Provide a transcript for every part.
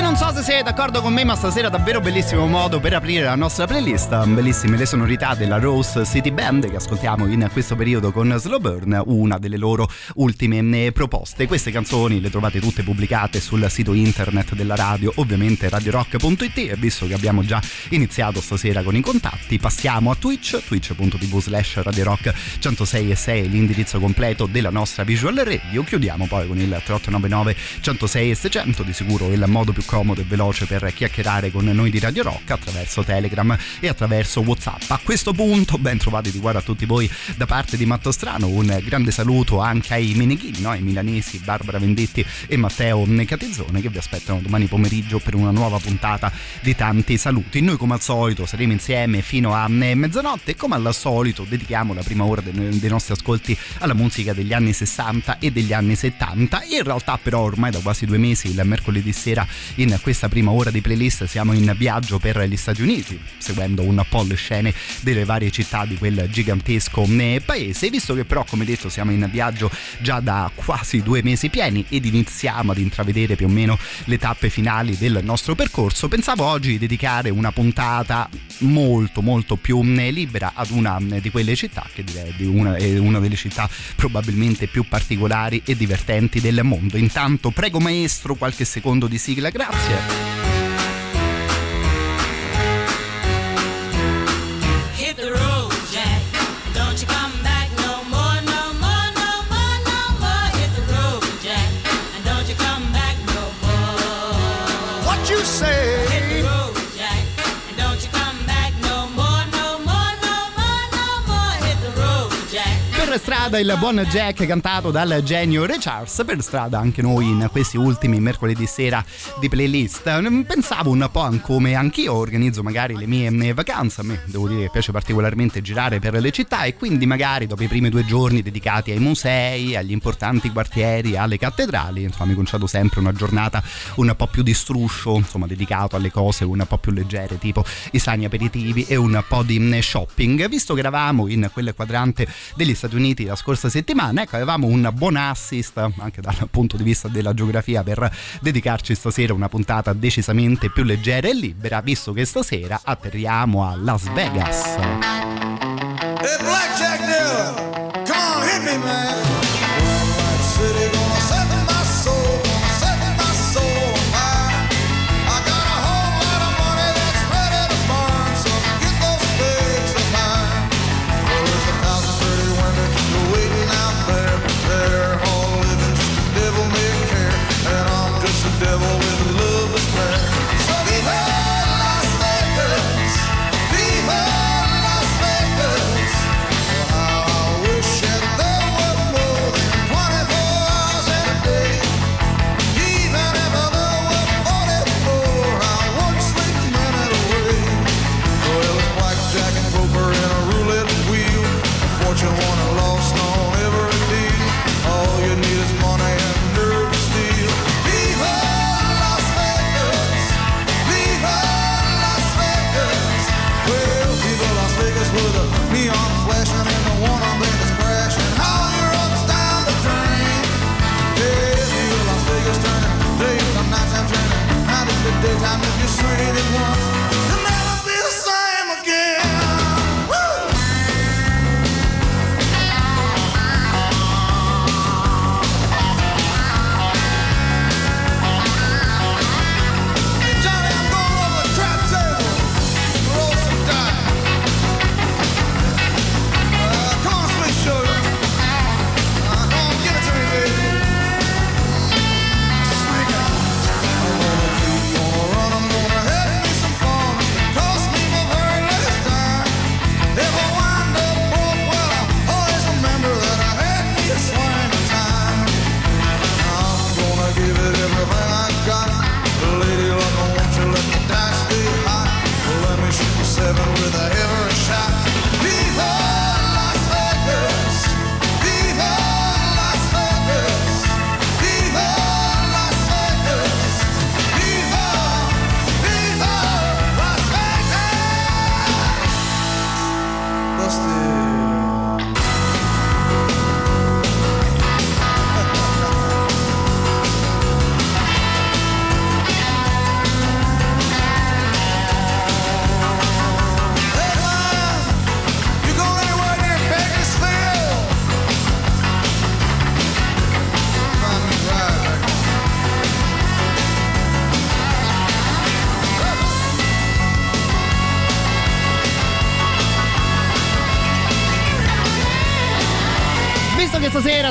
Non so se siete d'accordo con me, ma stasera è davvero bellissimo modo per aprire la nostra playlist. Bellissime le sonorità della Rose City Band che ascoltiamo in questo periodo con Slow Burn, una delle loro ultime eh, proposte. Queste canzoni le trovate tutte pubblicate sul sito internet della radio, ovviamente radiorock.it e visto che abbiamo già iniziato stasera con i contatti, passiamo a Twitch, twitch.tv slash radiorock 106 e 6 l'indirizzo completo della nostra visual radio. Chiudiamo poi con il 3899 106 e 600, di sicuro il modo più comodo e veloce per chiacchierare con noi di Radio Rock attraverso Telegram e attraverso Whatsapp. A questo punto, ben trovati di guarda a tutti voi da parte di Matto Strano, un grande saluto anche ai meneghini, no? ai milanesi Barbara Vendetti e Matteo Catizzone che vi aspettano domani pomeriggio per una nuova puntata di tanti saluti. Noi come al solito saremo insieme fino a mezzanotte e come al solito dedichiamo la prima ora dei nostri ascolti alla musica degli anni 60 e degli anni 70. In realtà però ormai da quasi due mesi il mercoledì sera in questa prima ora di playlist siamo in viaggio per gli Stati Uniti, seguendo un po' le scene delle varie città di quel gigantesco paese. Visto che però, come detto, siamo in viaggio già da quasi due mesi pieni ed iniziamo ad intravedere più o meno le tappe finali del nostro percorso, pensavo oggi dedicare una puntata molto molto più eh, libera ad una eh, di quelle città che direi una, è una delle città probabilmente più particolari e divertenti del mondo. Intanto prego maestro qualche secondo di sigla Grazie. Grazie. Per strada il buon Jack cantato dal genio Ray Charles, per strada anche noi in questi ultimi mercoledì sera di playlist. Pensavo un po' come anch'io organizzo magari le mie vacanze, a me devo dire che piace particolarmente girare per le città e quindi magari dopo i primi due giorni dedicati ai musei, agli importanti quartieri, alle cattedrali, insomma mi concedo sempre una giornata un po' più di struscio, insomma dedicato alle cose un po' più leggere, tipo i sani aperitivi e un po' di shopping. Visto che eravamo in quel quadrante degli Stati Uniti, Uniti la scorsa settimana. Ecco, avevamo un buon assist anche dal punto di vista della geografia per dedicarci stasera una puntata decisamente più leggera e libera, visto che stasera atterriamo a Las Vegas. Hey, Blackjack come on, hit me, man. started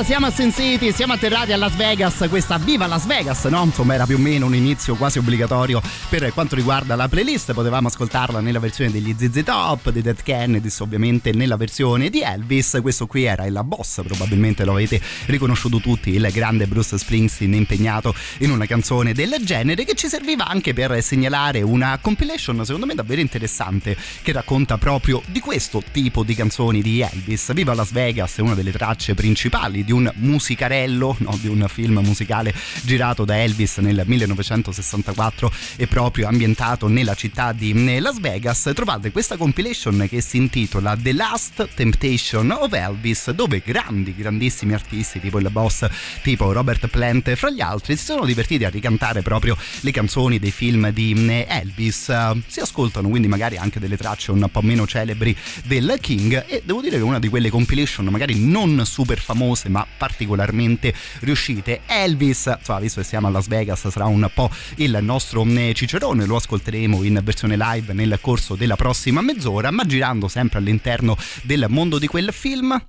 che stasera siamo a Sin City, siamo atterrati a Las Vegas, questa viva Las Vegas, no? Insomma, era più o meno un inizio quasi obbligatorio per quanto riguarda la playlist. Potevamo ascoltarla nella versione degli ZZ Top, dei Dead Kennedys, ovviamente nella versione di Elvis. Questo qui era il boss, probabilmente lo avete riconosciuto tutti, il grande Bruce Springsteen impegnato in una canzone del genere che ci serviva anche per segnalare una compilation, secondo me davvero interessante, che racconta proprio di questo tipo di canzoni di Elvis. Viva Las Vegas è una delle tracce principali di un musicarello, no, di un film musicale girato da Elvis nel 1964 e proprio ambientato nella città di Las Vegas. Trovate questa compilation che si intitola The Last Temptation of Elvis, dove grandi, grandissimi artisti tipo il boss, tipo Robert Plant, fra gli altri, si sono divertiti a ricantare proprio le canzoni dei film di Elvis. Si ascoltano quindi magari anche delle tracce un po' meno celebri del King e devo dire che una di quelle compilation magari non super famose ma particolarmente riuscite. Elvis, insomma, visto che siamo a Las Vegas, sarà un po' il nostro mm, cicerone, lo ascolteremo in versione live nel corso della prossima mezz'ora, ma girando sempre all'interno del mondo di quel film.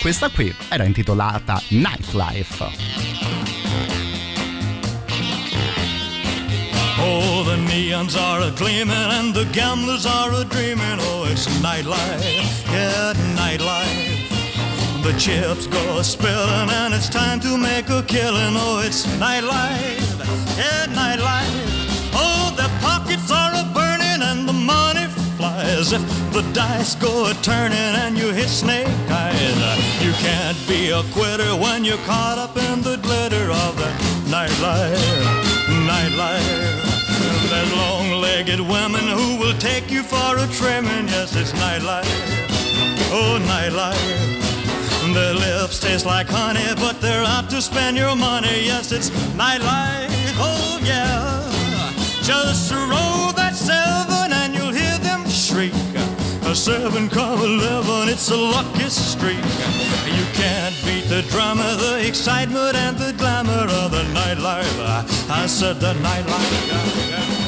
Questa qui era intitolata Nightlife. Oh, the neons are a gleaming and the gamblers are a dreaming. Oh, it's nightlife, yeah, nightlife. The chips go spilling and it's time to make a killing. Oh, it's nightlife, yeah, nightlife. Oh, the pockets are a burning and the money flies. If the dice go a turning and you hit snake eyes, you can't be a quitter when you're caught up in the glitter of the nightlife, nightlife. There's long-legged women who will take you for a trimming. Yes, it's nightlife. Oh, nightlife. Their lips taste like honey, but they're out to spend your money. Yes, it's nightlife. Oh, yeah. Just roll that seven and you'll hear them shriek. A seven come eleven, it's a lucky streak. You can't beat the drama, the excitement, and the glamour of the nightlife. I said the nightlife.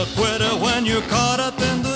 A quitter when you're caught up in the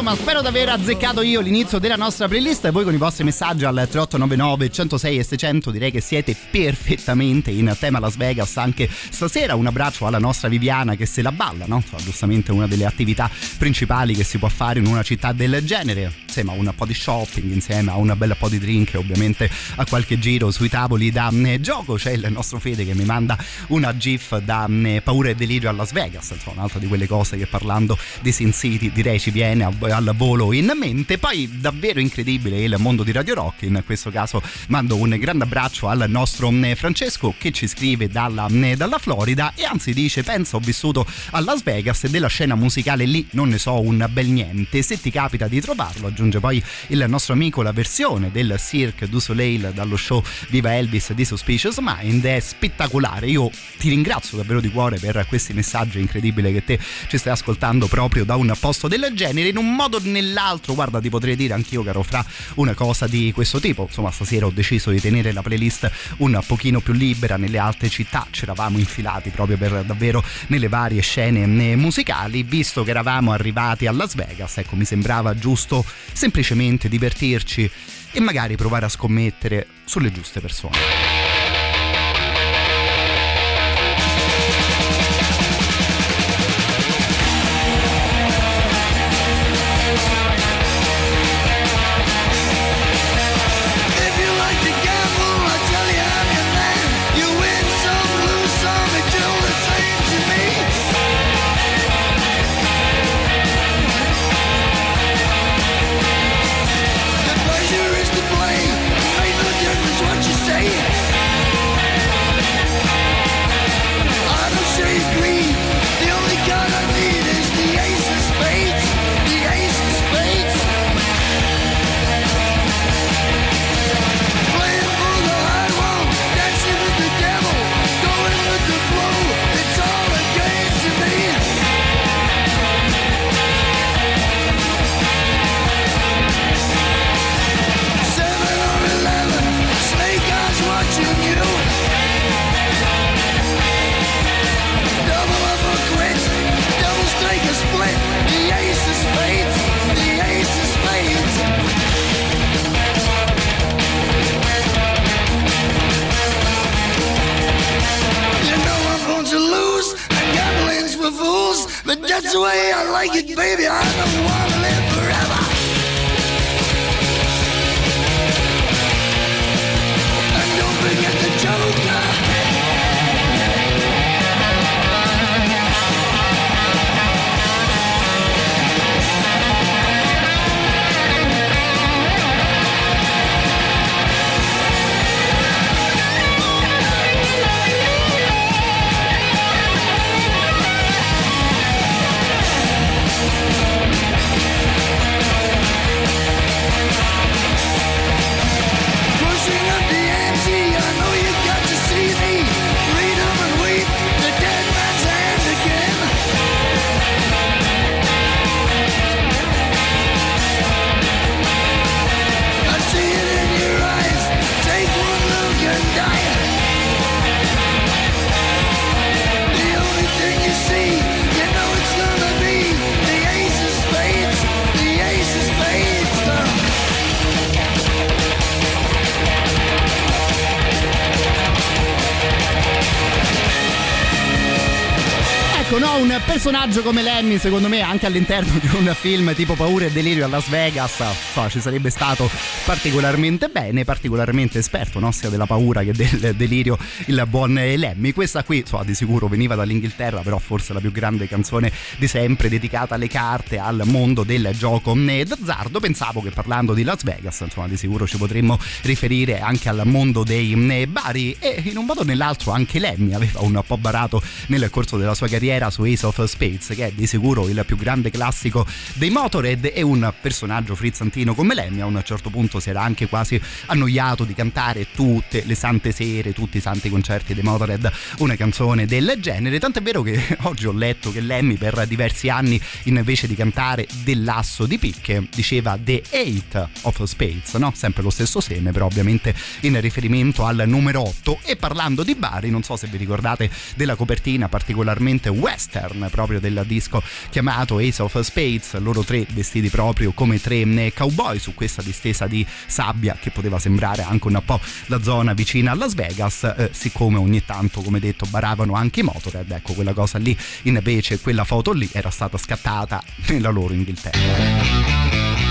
insomma spero di aver azzeccato io l'inizio della nostra playlist. E voi con i vostri messaggi al 3899 106 e 600 direi che siete perfettamente in tema Las Vegas. Anche stasera un abbraccio alla nostra Viviana che se la balla no? Insomma, giustamente una delle attività principali che si può fare in una città del genere. Insieme a un po' di shopping insieme a un bel po' di drink ovviamente a qualche giro sui tavoli da eh, gioco. C'è il nostro Fede che mi manda una gif da eh, paura e delirio a Las Vegas. Insomma un'altra di quelle cose che parlando di Sin City direi ci viene al volo in mente. Poi davvero incredibile il mondo di Radio Rock, in questo caso mando un grande abbraccio al nostro mm, Francesco che ci scrive dalla, mm, dalla Florida e anzi dice penso ho vissuto a Las Vegas e della scena musicale lì non ne so un bel niente. Se ti capita di trovarlo aggiunge poi il nostro amico la versione del Cirque du Soleil dallo show Viva Elvis di Suspicious Mind è spettacolare. Io ti ringrazio davvero di cuore per questi messaggi incredibili che te ci stai ascoltando proprio da un posto del genere in un modo o nell'altro guarda ti potrei dire anch'io caro fra una cosa di questo tipo. Insomma stasera ho deciso di tenere la playlist un pochino più libera. Nelle altre città ci eravamo infilati proprio per davvero nelle varie scene eh, musicali. Visto che eravamo arrivati a Las Vegas ecco mi sembrava giusto semplicemente divertirci e magari provare a scommettere sulle giuste persone personaggio come Lemmy, secondo me, anche all'interno di un film tipo Paura e Delirio a Las Vegas, so, ci sarebbe stato particolarmente bene, particolarmente esperto, no? sia della paura che del delirio, il buon Lemmy. Questa qui, so, di sicuro veniva dall'Inghilterra, però forse la più grande canzone di sempre dedicata alle carte, al mondo del gioco d'azzardo. Pensavo che parlando di Las Vegas, insomma, di sicuro ci potremmo riferire anche al mondo dei bari e in un modo o nell'altro anche Lemmy aveva un po' barato nel corso della sua carriera su Ace of Spades, che è di sicuro il più grande classico dei Motorhead e un personaggio frizzantino come Lemmy a un certo punto si era anche quasi annoiato di cantare tutte le sante sere, tutti i santi concerti dei Motorhead una canzone del genere, tant'è vero che oggi ho letto che Lemmy per diversi anni invece di cantare dell'asso di picche diceva The Eight of Spades, no? sempre lo stesso seme però ovviamente in riferimento al numero 8 e parlando di Bari non so se vi ricordate della copertina particolarmente western proprio del disco chiamato Ace of Spades, loro tre vestiti proprio come tre eh, cowboy su questa distesa di sabbia che poteva sembrare anche un po' la zona vicina a Las Vegas, eh, siccome ogni tanto come detto baravano anche i Motorhead, ecco quella cosa lì invece quella foto lì era stata scattata nella loro Inghilterra.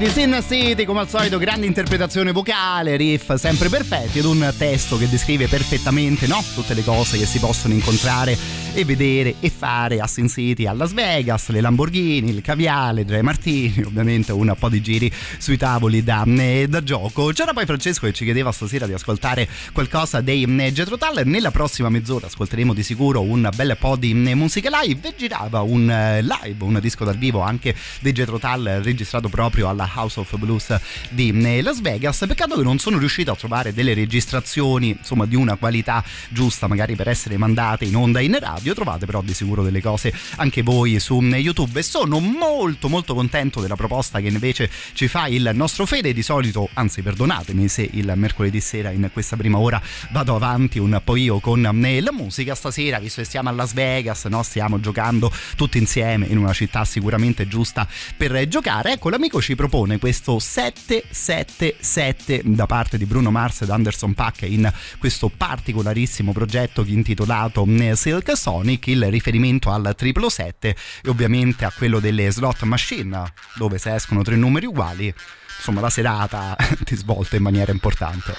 Di Sin City, come al solito, grande interpretazione vocale, riff sempre perfetti ed un testo che descrive perfettamente no? tutte le cose che si possono incontrare e vedere e fare a Sin City, a Las Vegas, le Lamborghini, il caviale, Dre Martini, ovviamente un po' di giri sui tavoli da, eh, da gioco. C'era poi Francesco che ci chiedeva stasera di ascoltare qualcosa dei eh, Jetro Tull. Nella prossima mezz'ora ascolteremo di sicuro un bel po' di eh, musica live girava un eh, live, un disco dal vivo anche dei Jetro Tull registrato proprio alla House of Blues di eh, Las Vegas. Peccato che non sono riuscito a trovare delle registrazioni insomma di una qualità giusta magari per essere mandate in onda in radio. Trovate però di sicuro delle cose anche voi su eh, YouTube e sono molto molto contento della proposta che invece ci fa il nostro Fede di solito, anzi perdonatemi se il mercoledì sera in questa prima ora vado avanti un po' io con eh, la musica stasera, visto che siamo a Las Vegas, no? stiamo giocando tutti insieme in una città sicuramente giusta per giocare. Ecco, l'amico ci propone questo 777 da parte di Bruno Mars ed Anderson Pack in questo particolarissimo progetto intitolato eh, Silk Sonic, il riferimento al 777 e ovviamente a quello delle slot machine, dove se escono tre numeri uguali, insomma la serata ti svolta in maniera importante.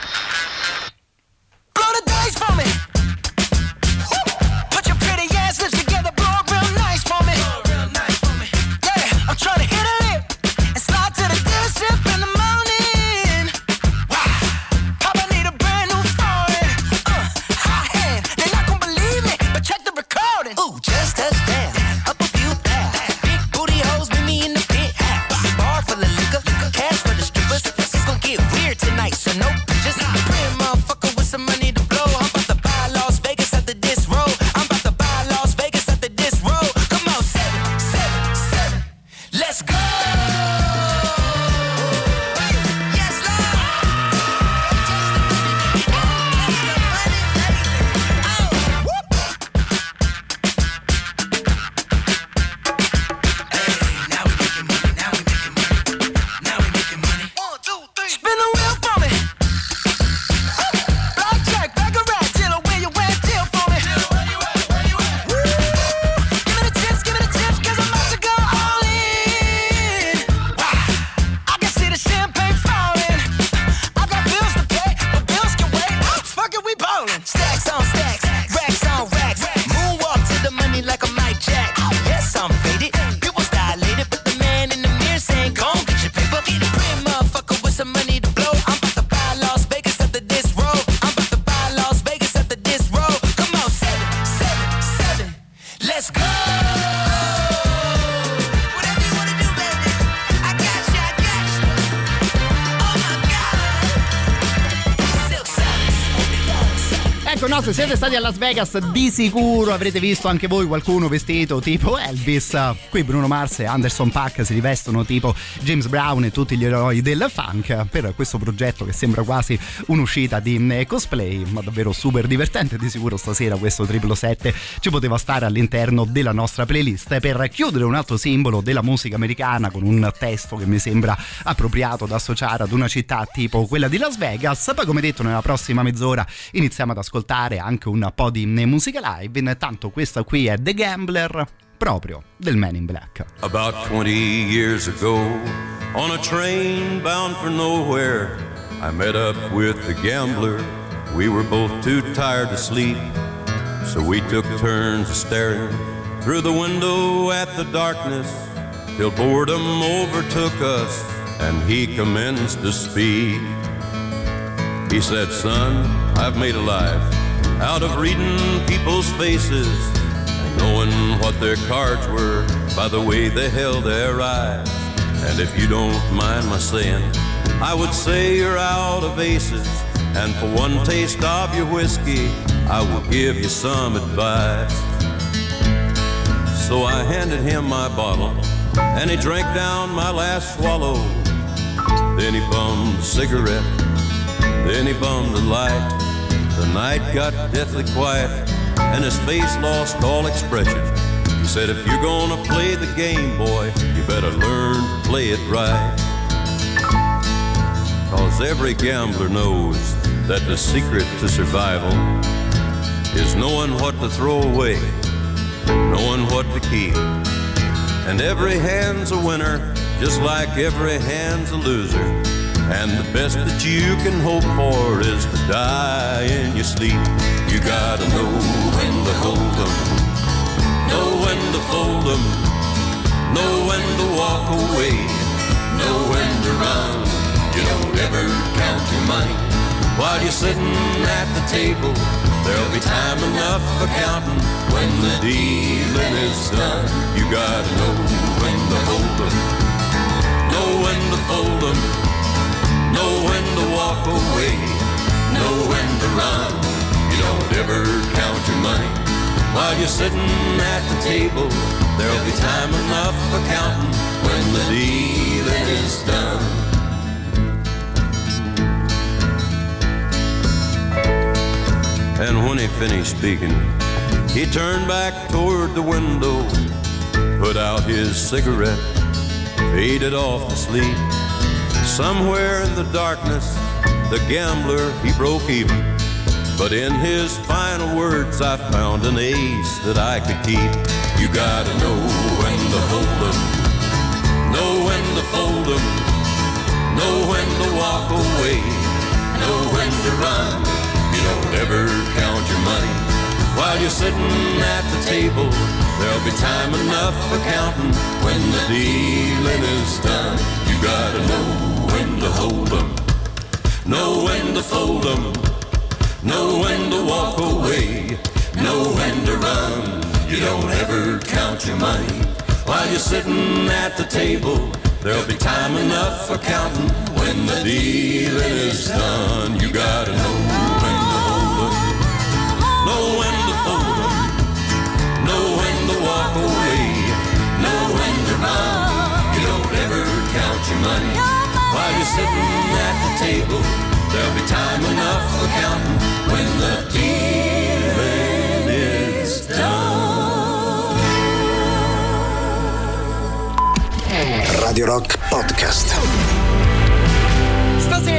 Blow the dice for me. Las Vegas di sicuro avrete visto anche voi qualcuno vestito tipo Elvis. Qui Bruno Mars e Anderson Pack si rivestono tipo James Brown e tutti gli eroi del funk per questo progetto che sembra quasi un'uscita di eh, cosplay, ma davvero super divertente. Di sicuro stasera questo triple 7 ci poteva stare all'interno della nostra playlist per chiudere un altro simbolo della musica americana con un testo che mi sembra appropriato da associare ad una città tipo quella di Las Vegas. Poi come detto nella prossima mezz'ora iniziamo ad ascoltare anche un po' di musica live. Intanto questa qui è The Gambler proprio del Man in Black. About 20 years ago, on a train bound for nowhere, I met up with the gambler. We were both too tired to sleep, so we took turns staring through the window at the darkness till boredom overtook us and he commenced to speak. He said, Son, I've made a life out of reading people's faces and knowing what their cards were by the way they held their eyes. And if you don't mind my saying, I would say you're out of aces. And for one taste of your whiskey, I will give you some advice. So I handed him my bottle, and he drank down my last swallow. Then he bummed a cigarette, then he bummed a light. The night got deathly quiet, and his face lost all expression. He said, If you're gonna play the game, boy, you better learn to play it right. Cause every gambler knows that the secret to survival is knowing what to throw away, knowing what to keep. And every hand's a winner, just like every hand's a loser. And the best that you can hope for is to die in your sleep. You gotta know when to hold 'em, know when to fold 'em, know when to walk away, know when to run. You don't ever count your money while you're sitting at the table. There'll be time enough for counting when the dealing is done. You gotta know when to hold 'em, know when to fold 'em, know when to walk away, know when to run. You don't ever count your money while you're sitting at the table. There'll be time enough for counting when the dealing is done. And when he finished speaking, he turned back toward the window, put out his cigarette, faded off to sleep. Somewhere in the darkness, the gambler, he broke even. But in his final words, I found an ace that I could keep. You gotta know when to hold 'em, know when to fold 'em, know when to walk away, know when to run. You don't ever count your money while you're sitting at the table. There'll be time enough for counting when the dealing is done. Gotta know when to hold 'em, know when to fold 'em, know when to walk away, know when to run. You don't ever count your money while you're sitting at the table. There'll be time enough for counting when the dealing is done. You gotta know when to hold 'em, know when your money while you're sitting at the table. There'll be time enough for counting when the dealing is done. Radio Rock Podcast.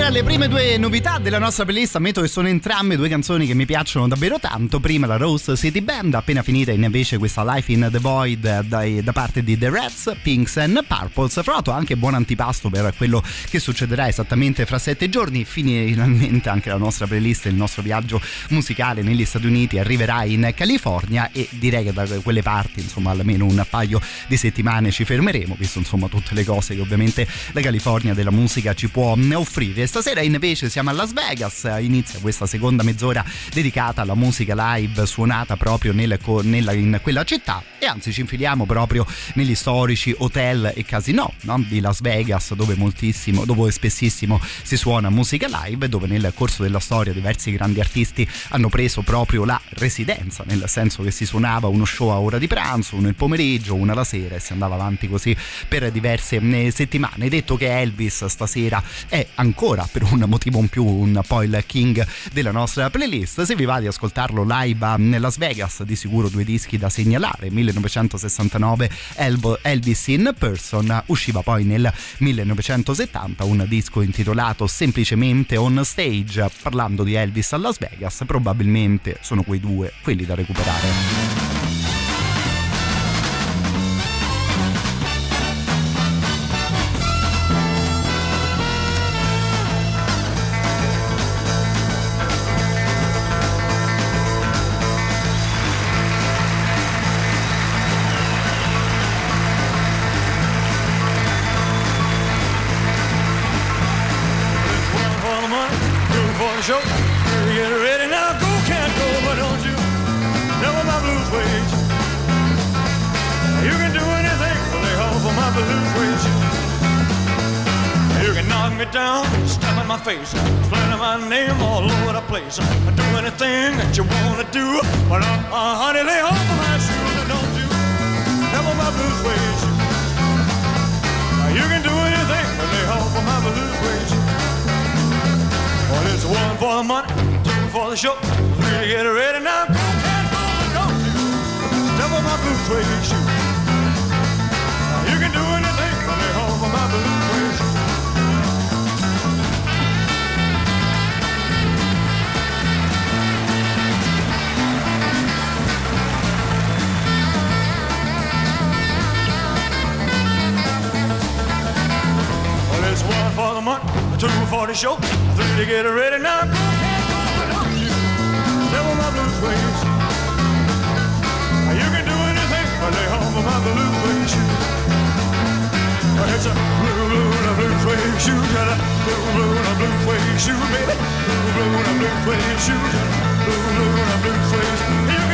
Stasera le prime due novità della nostra playlist ammetto che sono entrambe due canzoni che mi piacciono davvero tanto. Prima la Rose City Band, appena finita invece questa Life in the Void dai, da parte di The Reds, Pinks and Purples. Fra l'altro anche buon antipasto per quello che succederà esattamente fra sette giorni. Finalmente anche la nostra playlist, il nostro viaggio musicale negli Stati Uniti arriverà in California e direi che da quelle parti insomma almeno un paio di settimane ci fermeremo, visto insomma tutte le cose che ovviamente la California della musica ci può offrire. Stasera invece siamo a Las Vegas, inizia questa seconda mezz'ora dedicata alla musica live suonata proprio nel, nella, in quella città e anzi ci infiliamo proprio negli storici hotel e casinò no? di Las Vegas dove moltissimo, dove spessissimo si suona musica live dove nel corso della storia diversi grandi artisti hanno preso proprio la residenza, nel senso che si suonava uno show a ora di pranzo, uno il pomeriggio, una la sera e si andava avanti così per diverse eh, settimane. Detto che Elvis stasera è ancora per un motivo in più un po' il king della nostra playlist, se vi va di ascoltarlo live a Las Vegas, di sicuro due dischi da segnalare. 1969 Elvis in Person, usciva poi nel 1970 un disco intitolato semplicemente On Stage, parlando di Elvis a Las Vegas, probabilmente sono quei due quelli da recuperare. But the show, three to get ready now. On my blue suede shoe. You can do anything but lay off of my blue suede shoe. Well, it's a blue, blue, and a blue suede shoe, and a blue, blue, and a blue suede shoe, baby. Blue, blue, and a blue suede shoe, and a blue, blue, and a blue suede shoe.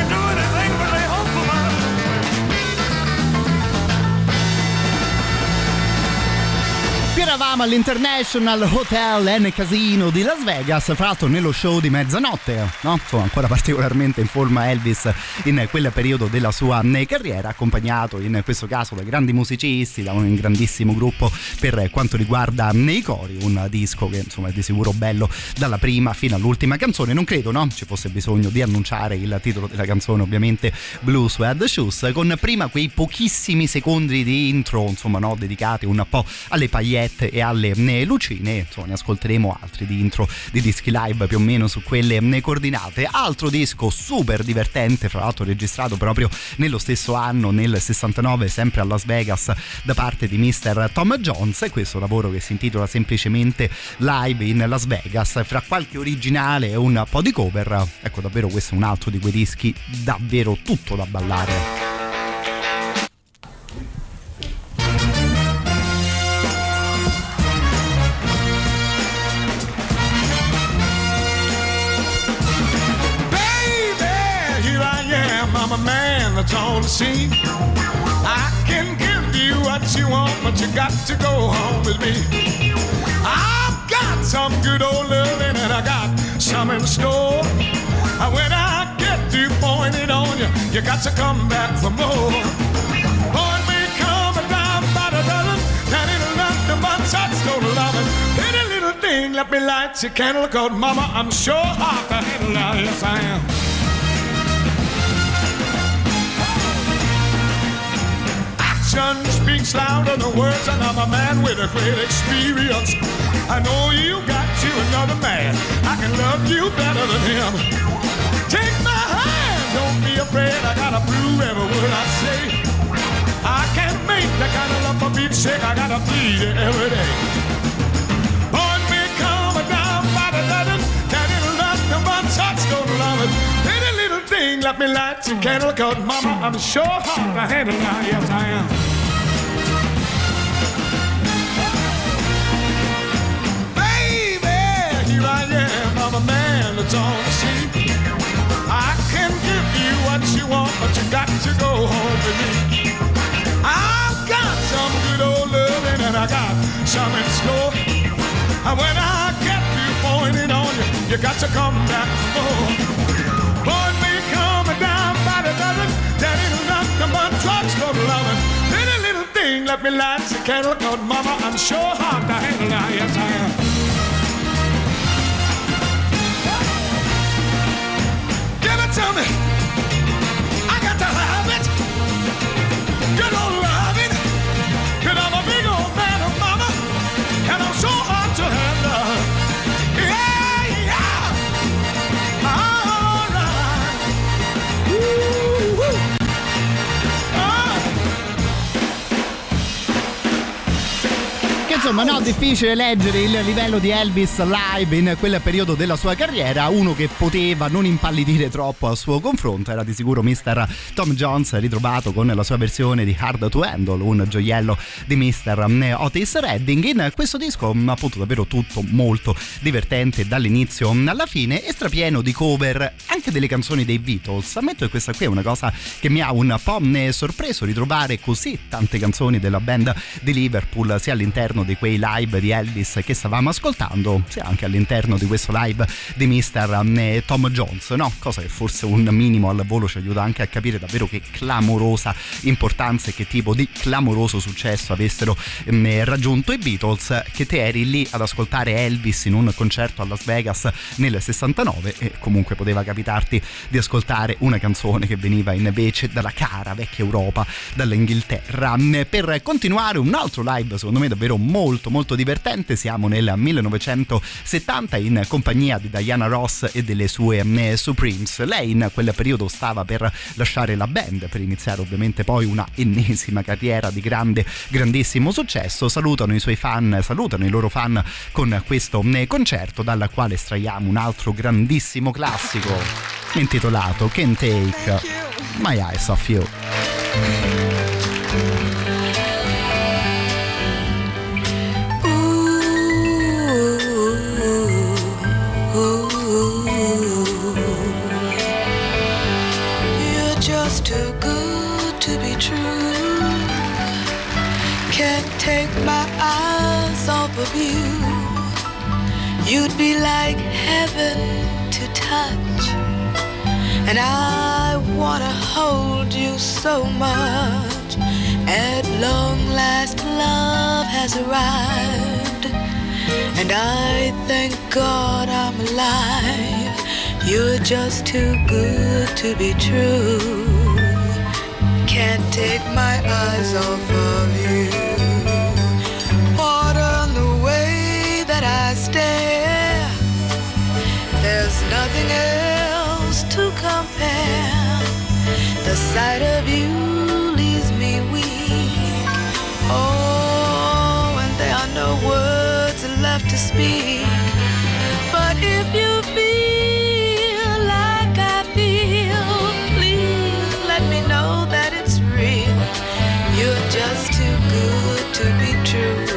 Qui eravamo all'International Hotel and Casino di Las Vegas, fra l'altro nello show di mezzanotte, no? Insomma, ancora particolarmente in forma Elvis in quel periodo della sua eh, carriera, accompagnato in questo caso da grandi musicisti, da un grandissimo gruppo per quanto riguarda nei cori, un disco che insomma è di sicuro bello dalla prima fino all'ultima canzone. Non credo, no? Ci fosse bisogno di annunciare il titolo della canzone, ovviamente Blue Suede Shoes, con prima quei pochissimi secondi di intro, insomma, no? dedicati un po' alle pagliette e alle eh, lucine, insomma ne ascolteremo altri di intro di dischi live più o meno su quelle eh, coordinate. Altro disco super divertente, fra l'altro registrato proprio nello stesso anno, nel 69, sempre a Las Vegas, da parte di Mr. Tom Jones, questo lavoro che si intitola semplicemente Live in Las Vegas, fra qualche originale e un po' di cover. Ecco, davvero questo è un altro di quei dischi davvero tutto da ballare. I'm a man that's on the scene. I can give you what you want, but you got to go home with me. I've got some good old loving and I got some in store. And when I get through pouring it on you, you got to come back for more. Boy, we come down by the dozen, that ain't nothing but touchstone loving. Pretty little thing, let me light your candle, cause mama, I'm sure hard to handle. now. Yes, I am. Action speaks louder than words, and I'm a man with a great experience. I know you got you another man. I can love you better than him. Take my hand, don't be afraid. I gotta prove every word I say. I can't make that kind of love for beat sick. I gotta plead it every day. Thing, let me light your candle, cause mama, I'm sure hard to handle now. Yes, I am. Baby, it's on the sea. I can give you what you want, but you got to go home with me. I've got some good old loving and I got some in store. And when I get pouring it on you, you got to come back for more. Ain't on, but drugstore loving. Little, little thing, let me light the candle, cause mama, I'm sure hard to handle now, yes I am. Give it to me. Insomma, no, difficile leggere il livello di Elvis live in quel periodo della sua carriera. Uno che poteva non impallidire troppo al suo confronto era di sicuro Mr. Tom Jones, ritrovato con la sua versione di Hard to Handle, un gioiello di Mr. Otis Redding. In questo disco, appunto, davvero tutto molto divertente dall'inizio alla fine e strapieno di cover anche delle canzoni dei Beatles. Ammetto che questa qui è una cosa che mi ha un po' sorpreso ritrovare così tante canzoni della band di Liverpool, sia all'interno di quei live di Elvis che stavamo ascoltando, sia anche all'interno di questo live di Mr. Tom Jones, no? Cosa che forse un minimo al volo ci aiuta anche a capire davvero che clamorosa importanza e che tipo di clamoroso successo avessero ehm, raggiunto i Beatles, che te eri lì ad ascoltare Elvis in un concerto a Las Vegas nel 69 e comunque poteva capitarti di ascoltare una canzone che veniva invece dalla cara vecchia Europa, dall'Inghilterra. Per continuare un altro live secondo me davvero molto molto divertente, siamo nel 1970 in compagnia di Diana Ross e delle sue eh, Supremes. Lei in quel periodo stava per lasciare la band per iniziare ovviamente poi una ennesima carriera di grande grandissimo successo. Salutano i suoi fan, salutano i loro fan con questo eh, concerto dal quale estraiamo un altro grandissimo classico intitolato Can't Take My Eyes Off You. Just too good to be true. Can't take my eyes off of you. You'd be like heaven to touch. And I wanna hold you so much. At long last, love has arrived. And I thank God I'm alive. You're just too good to be true. Can't take my eyes off of you. Pardon the way that I stare. There's nothing else to compare. The sight of you leaves me weak. Oh, and there are no words left to speak. But if you to be true.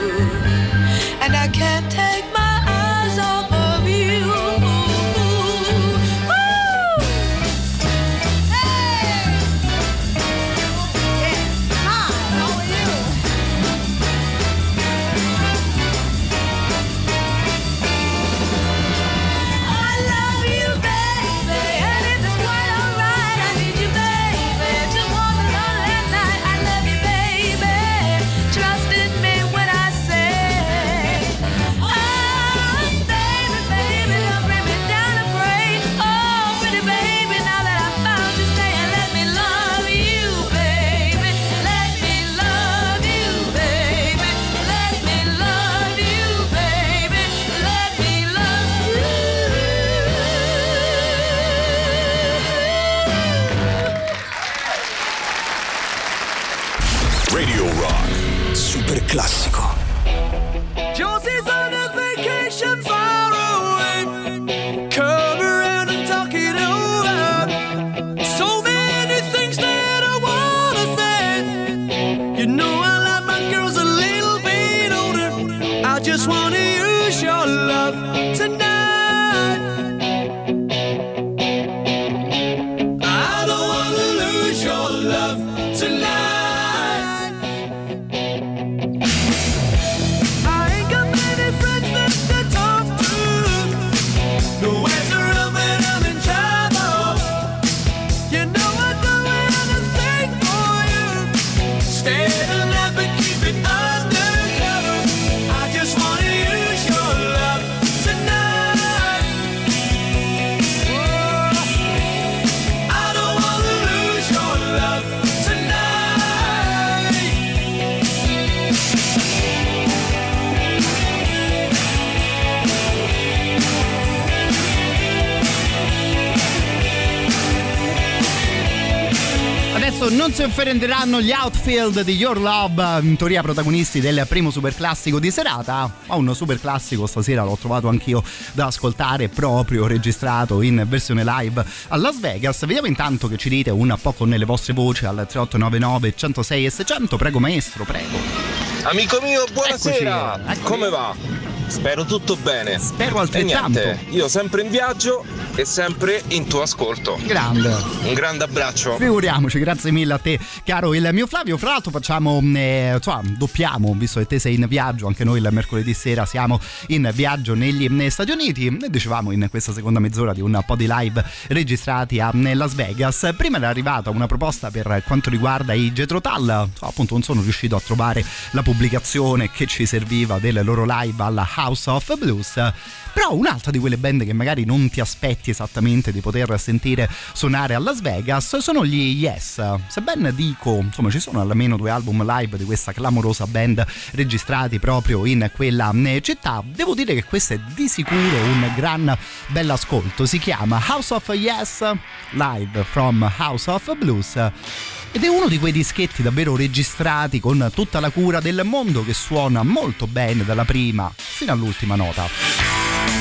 Offenderanno gli outfield di Your Love, in teoria protagonisti del primo superclassico di serata. Ma un superclassico stasera l'ho trovato anch'io da ascoltare, proprio registrato in versione live a Las Vegas. Vediamo intanto che ci dite un po' con le vostre voci al 3899 106 e 600. Prego maestro, prego. Amico mio, buonasera! Eccoci, eccoci. Come va? Spero tutto bene. Spero E altrettanto. niente, io sempre in viaggio e sempre in tuo ascolto. Grande. Un grande abbraccio. Figuriamoci, grazie mille a te, caro il mio Flavio. Fra l'altro facciamo, eh, insomma, doppiamo, visto che te sei in viaggio, anche noi il mercoledì sera siamo in viaggio negli eh, Stati Uniti. Ne dicevamo in questa seconda mezz'ora di un po' di live registrati a eh, Las Vegas. Prima era arrivata una proposta per quanto riguarda i Jetro. Insomma, appunto non sono riuscito a trovare la pubblicazione che ci serviva del loro live alla House of Blues. Però un'altra di quelle band che magari non ti aspetti esattamente di poter sentire suonare a Las Vegas sono gli Yes. Sebbene dico, insomma, ci sono almeno due album live di questa clamorosa band registrati proprio in quella eh, città, devo dire che questo è di sicuro un gran bell'ascolto. Si chiama House of Yes Live from House of Blues. Ed è uno di quei dischetti davvero registrati con tutta la cura del mondo che suona molto bene dalla prima fino all'ultima nota.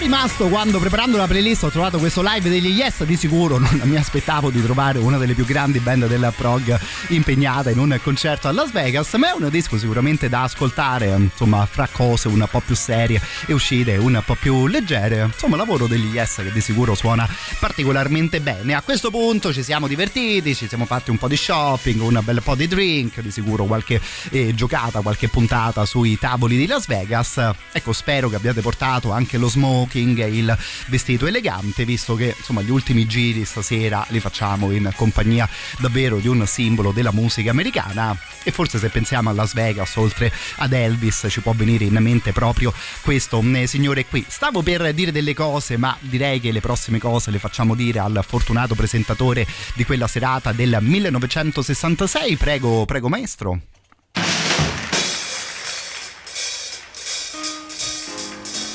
Rimasto quando preparando la playlist ho trovato questo live degli Yes, di sicuro non mi aspettavo di trovare una delle più grandi band della prog impegnata in un concerto a Las Vegas, ma è un disco sicuramente da ascoltare, insomma, fra cose un po' più serie e uscite un po' più leggere. Insomma, lavoro degli Yes che di sicuro suona particolarmente bene. A questo punto ci siamo divertiti, ci siamo fatti un po' di shopping, un bel po' di drink, di sicuro qualche eh, giocata, qualche puntata sui tavoli di Las Vegas. Ecco, spero che abbiate portato anche lo smoking e il vestito elegante, visto che insomma gli ultimi giri stasera li facciamo in compagnia davvero di un simbolo della musica americana e forse se pensiamo a Las Vegas oltre ad Elvis ci può venire in mente proprio questo eh, signore qui. Stavo per dire delle cose, ma direi che le prossime cose le facciamo dire al fortunato presentatore di quella serata del 1966. Prego, prego maestro.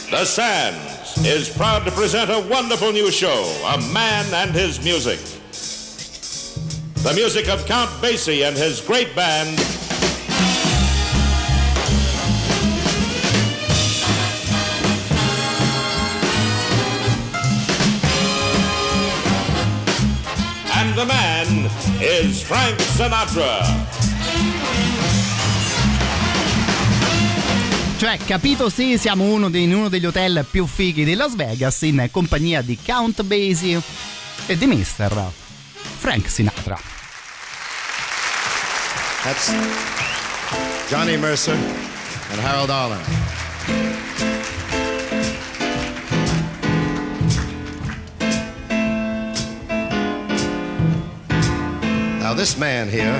The Sands is proud to present a wonderful new show, A Man and His Music. The music of Count Basie and his great band. Man is Frank Sinatra. Cioè, capito sì, siamo uno dei- in uno degli hotel più fighi di Las Vegas in compagnia di Count Basie e di Mr. Frank Sinatra. That's Johnny Mercer and Harold Arlen. This man here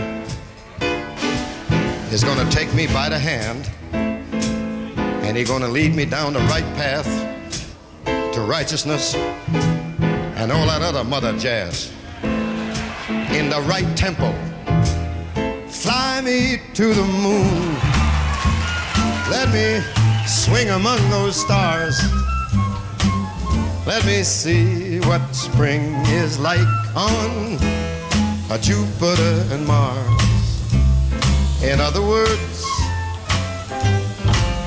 is going to take me by the hand and he's going to lead me down the right path to righteousness and all that other mother jazz in the right tempo. Fly me to the moon. Let me swing among those stars. Let me see what spring is like on a Jupiter and Mars. In other words,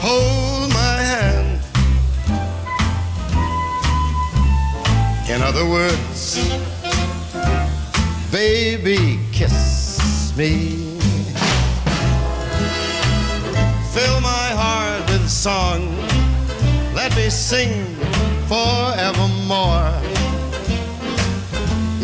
hold my hand. In other words, baby, kiss me. Fill my heart with song. Let me sing forevermore.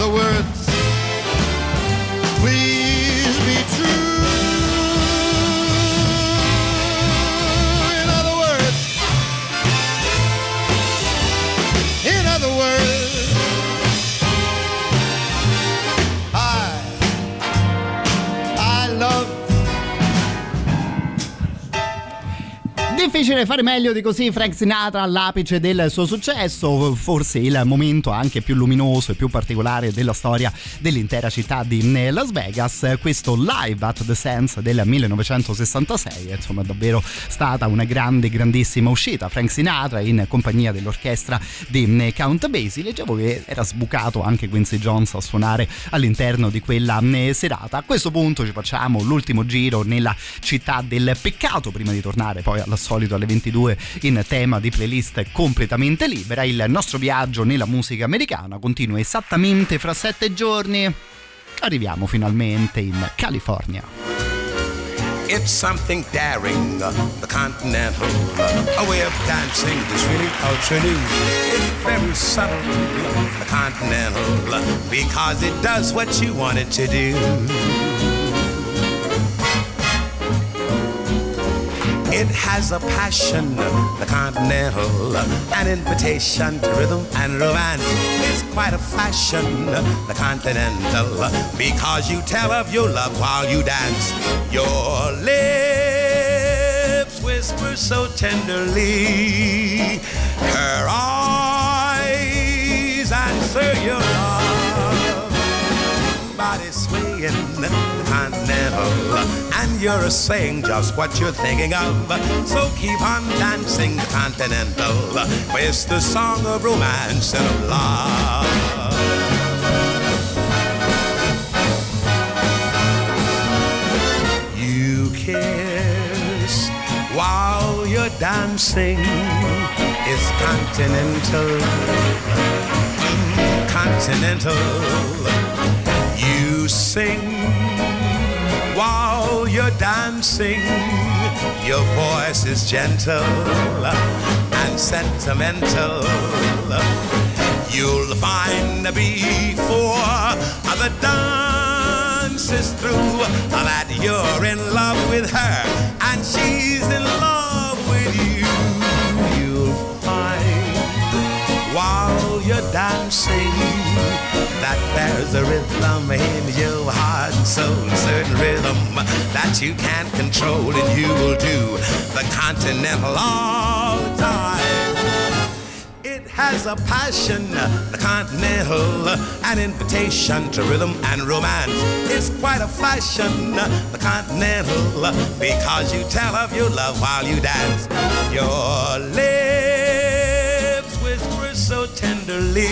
other words, Difficile fare meglio di così Frank Sinatra all'apice del suo successo, forse il momento anche più luminoso e più particolare della storia dell'intera città di Las Vegas, questo live at the Sands del 1966, è insomma davvero stata una grande grandissima uscita, Frank Sinatra in compagnia dell'orchestra di Count Basie, leggevo che era sbucato anche Quincy Jones a suonare all'interno di quella eh, serata. A questo punto ci facciamo l'ultimo giro nella città del peccato prima di tornare poi alla solita solito alle 22 in tema di playlist completamente libera. Il nostro viaggio nella musica americana continua esattamente fra sette giorni. Arriviamo finalmente in California. It's something daring, the continental, a way of dancing that's really ultra new. It's very subtle, the continental, because it does what you want it to do. It has a passion, the continental, an invitation to rhythm and romance. It's quite a fashion, the continental, because you tell of your love while you dance. Your lips whisper so tenderly, her eyes answer your love. Body swaying, continental, and you're saying just what you're thinking of. So keep on dancing continental, it's the song of romance and of love. You kiss while you're dancing. It's continental, continental. You sing while you're dancing. Your voice is gentle and sentimental. You'll find before the dance is through that you're in love with her and she's in love with you. You'll find while you're dancing that there's a rhythm in your heart and soul, certain rhythm that you can't control and you will do the continental all the time. It has a passion, the continental, an invitation to rhythm and romance. It's quite a fashion, the continental, because you tell of your love while you dance. Your lips whisper so tenderly,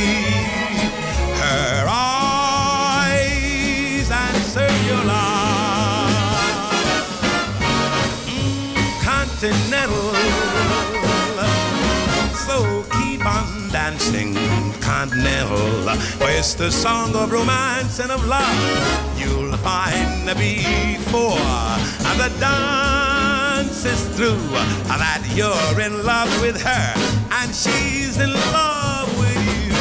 continental. Where it's the song of romance and of love. You'll find before and the dance is through that you're in love with her and she's in love with you.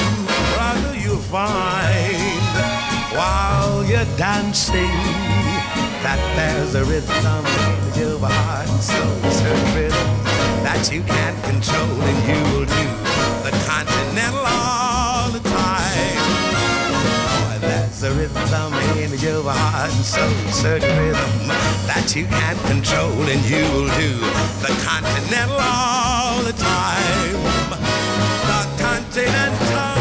Brother, you'll find while you're dancing that there's a rhythm in your heart certain rhythm that you can't control and you will do the continental rhythm in your heart and soul, certain rhythm that you can't control and you will do the continental all the time. The continental,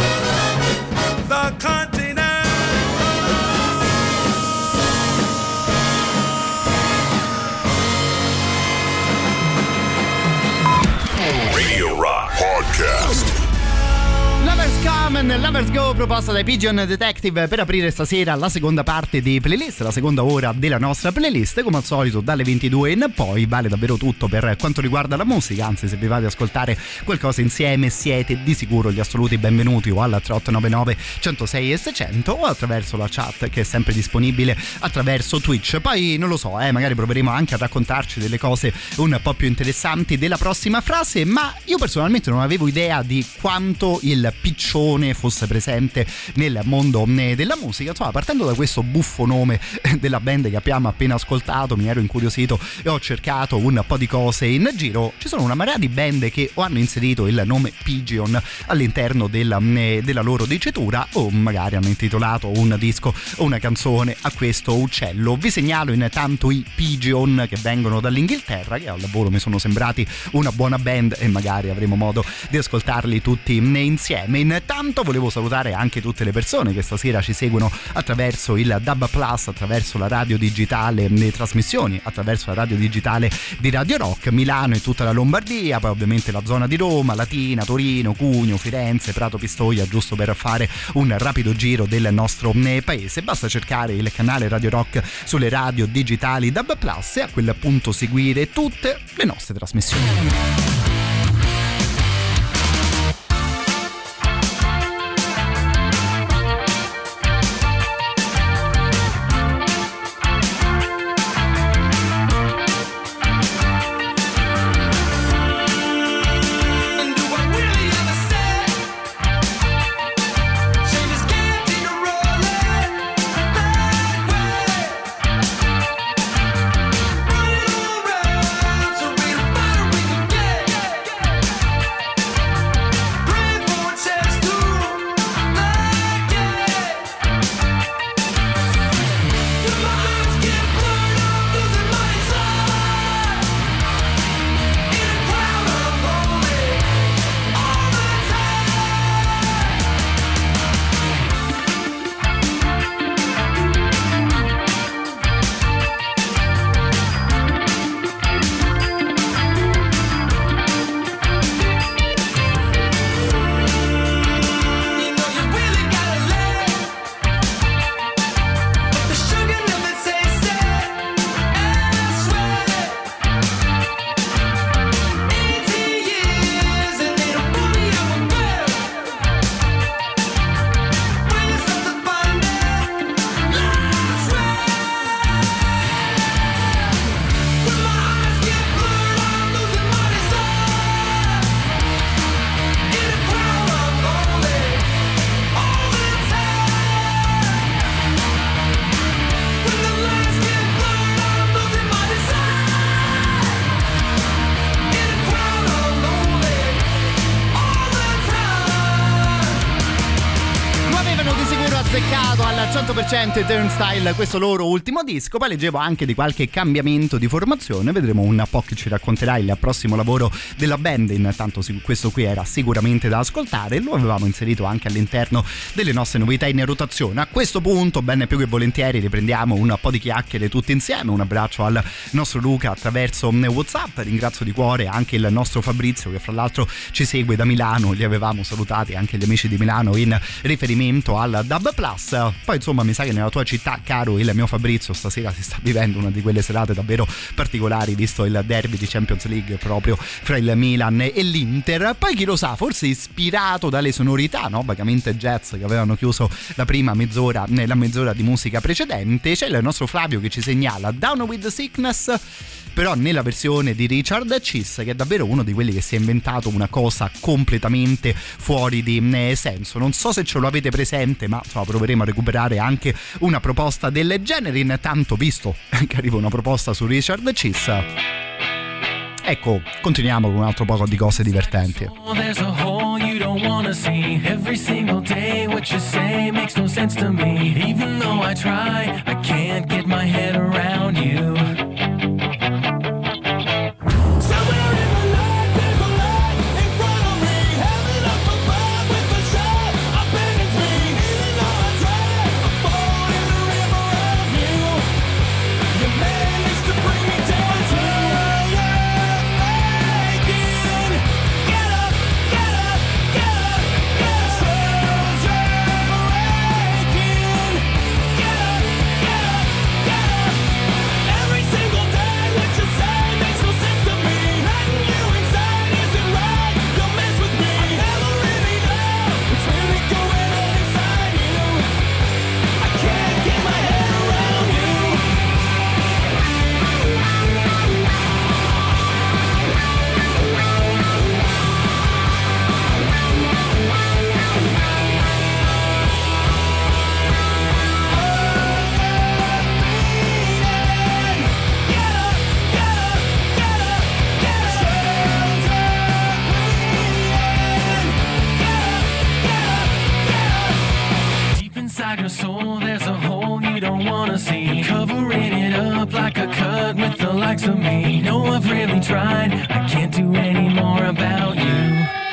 And Lovers Go proposta dai Pigeon Detective per aprire stasera la seconda parte di playlist, la seconda ora della nostra playlist. Come al solito dalle 22 in poi vale davvero tutto per quanto riguarda la musica, anzi se vi fate ascoltare qualcosa insieme siete di sicuro gli assoluti benvenuti o al 3899 106 e 600 o attraverso la chat che è sempre disponibile attraverso Twitch. Poi non lo so, eh, magari proveremo anche a raccontarci delle cose un po' più interessanti della prossima frase, ma io personalmente non avevo idea di quanto il piccione fosse presente nel mondo eh, della musica. Insomma, partendo da questo buffo nome della band che abbiamo appena ascoltato, mi ero incuriosito e ho cercato un po' di cose in giro. Ci sono una marea di band che o hanno inserito il nome Pigeon all'interno della, eh, della loro dicitura o magari hanno intitolato un disco o una canzone a questo uccello. Vi segnalo intanto i Pigeon che vengono dall'Inghilterra, che al lavoro mi sono sembrati una buona band e magari avremo modo di ascoltarli tutti insieme. Intanto volevo salutare anche tutte le persone che stasera ci seguono attraverso il DAB Plus, attraverso la radio digitale, le trasmissioni, attraverso la radio digitale di Radio Rock, Milano e tutta la Lombardia, poi ovviamente la zona di Roma, Latina, Torino, Cugno, Firenze, Prato Pistoia, giusto per fare un rapido giro del nostro eh, paese. Basta cercare il canale Radio Rock sulle radio digitali DAB Plus e a quel punto seguire tutte le nostre trasmissioni. 100% Turnstile questo loro ultimo disco. Poi leggevo anche di qualche cambiamento di formazione. Vedremo un po' che ci racconterà il prossimo lavoro della band. Intanto questo qui era sicuramente da ascoltare. Lo avevamo inserito anche all'interno delle nostre novità in rotazione. A questo punto bene più che volentieri riprendiamo un po' di chiacchiere tutti insieme. Un abbraccio al nostro Luca attraverso Whatsapp. Ringrazio di cuore anche il nostro Fabrizio che fra l'altro ci segue da Milano. Li avevamo salutati anche gli amici di Milano in riferimento al Dub Plus. Poi insomma mi sa che nella tua città caro il mio Fabrizio stasera si sta vivendo una di quelle serate davvero particolari visto il derby di Champions League proprio fra il Milan e l'Inter poi chi lo sa forse ispirato dalle sonorità no? vagamente jazz che avevano chiuso la prima mezz'ora nella mezz'ora di musica precedente c'è il nostro Flavio che ci segnala Down with the Sickness però nella versione di Richard Chiss che è davvero uno di quelli che si è inventato una cosa completamente fuori di eh, senso non so se ce lo avete presente ma insomma, proveremo a recuperare anche una proposta del genere intanto visto che arriva una proposta su Richard Chiss ecco continuiamo con un altro poco di cose divertenti There's a hole you don't wanna see. Every single day, what you say makes no sense to me. Even though I try, I can't get my head around you. Your soul, there's a hole you don't wanna see. Covering it up like a cut with the likes of me. No, I've really tried. I can't do any more about you.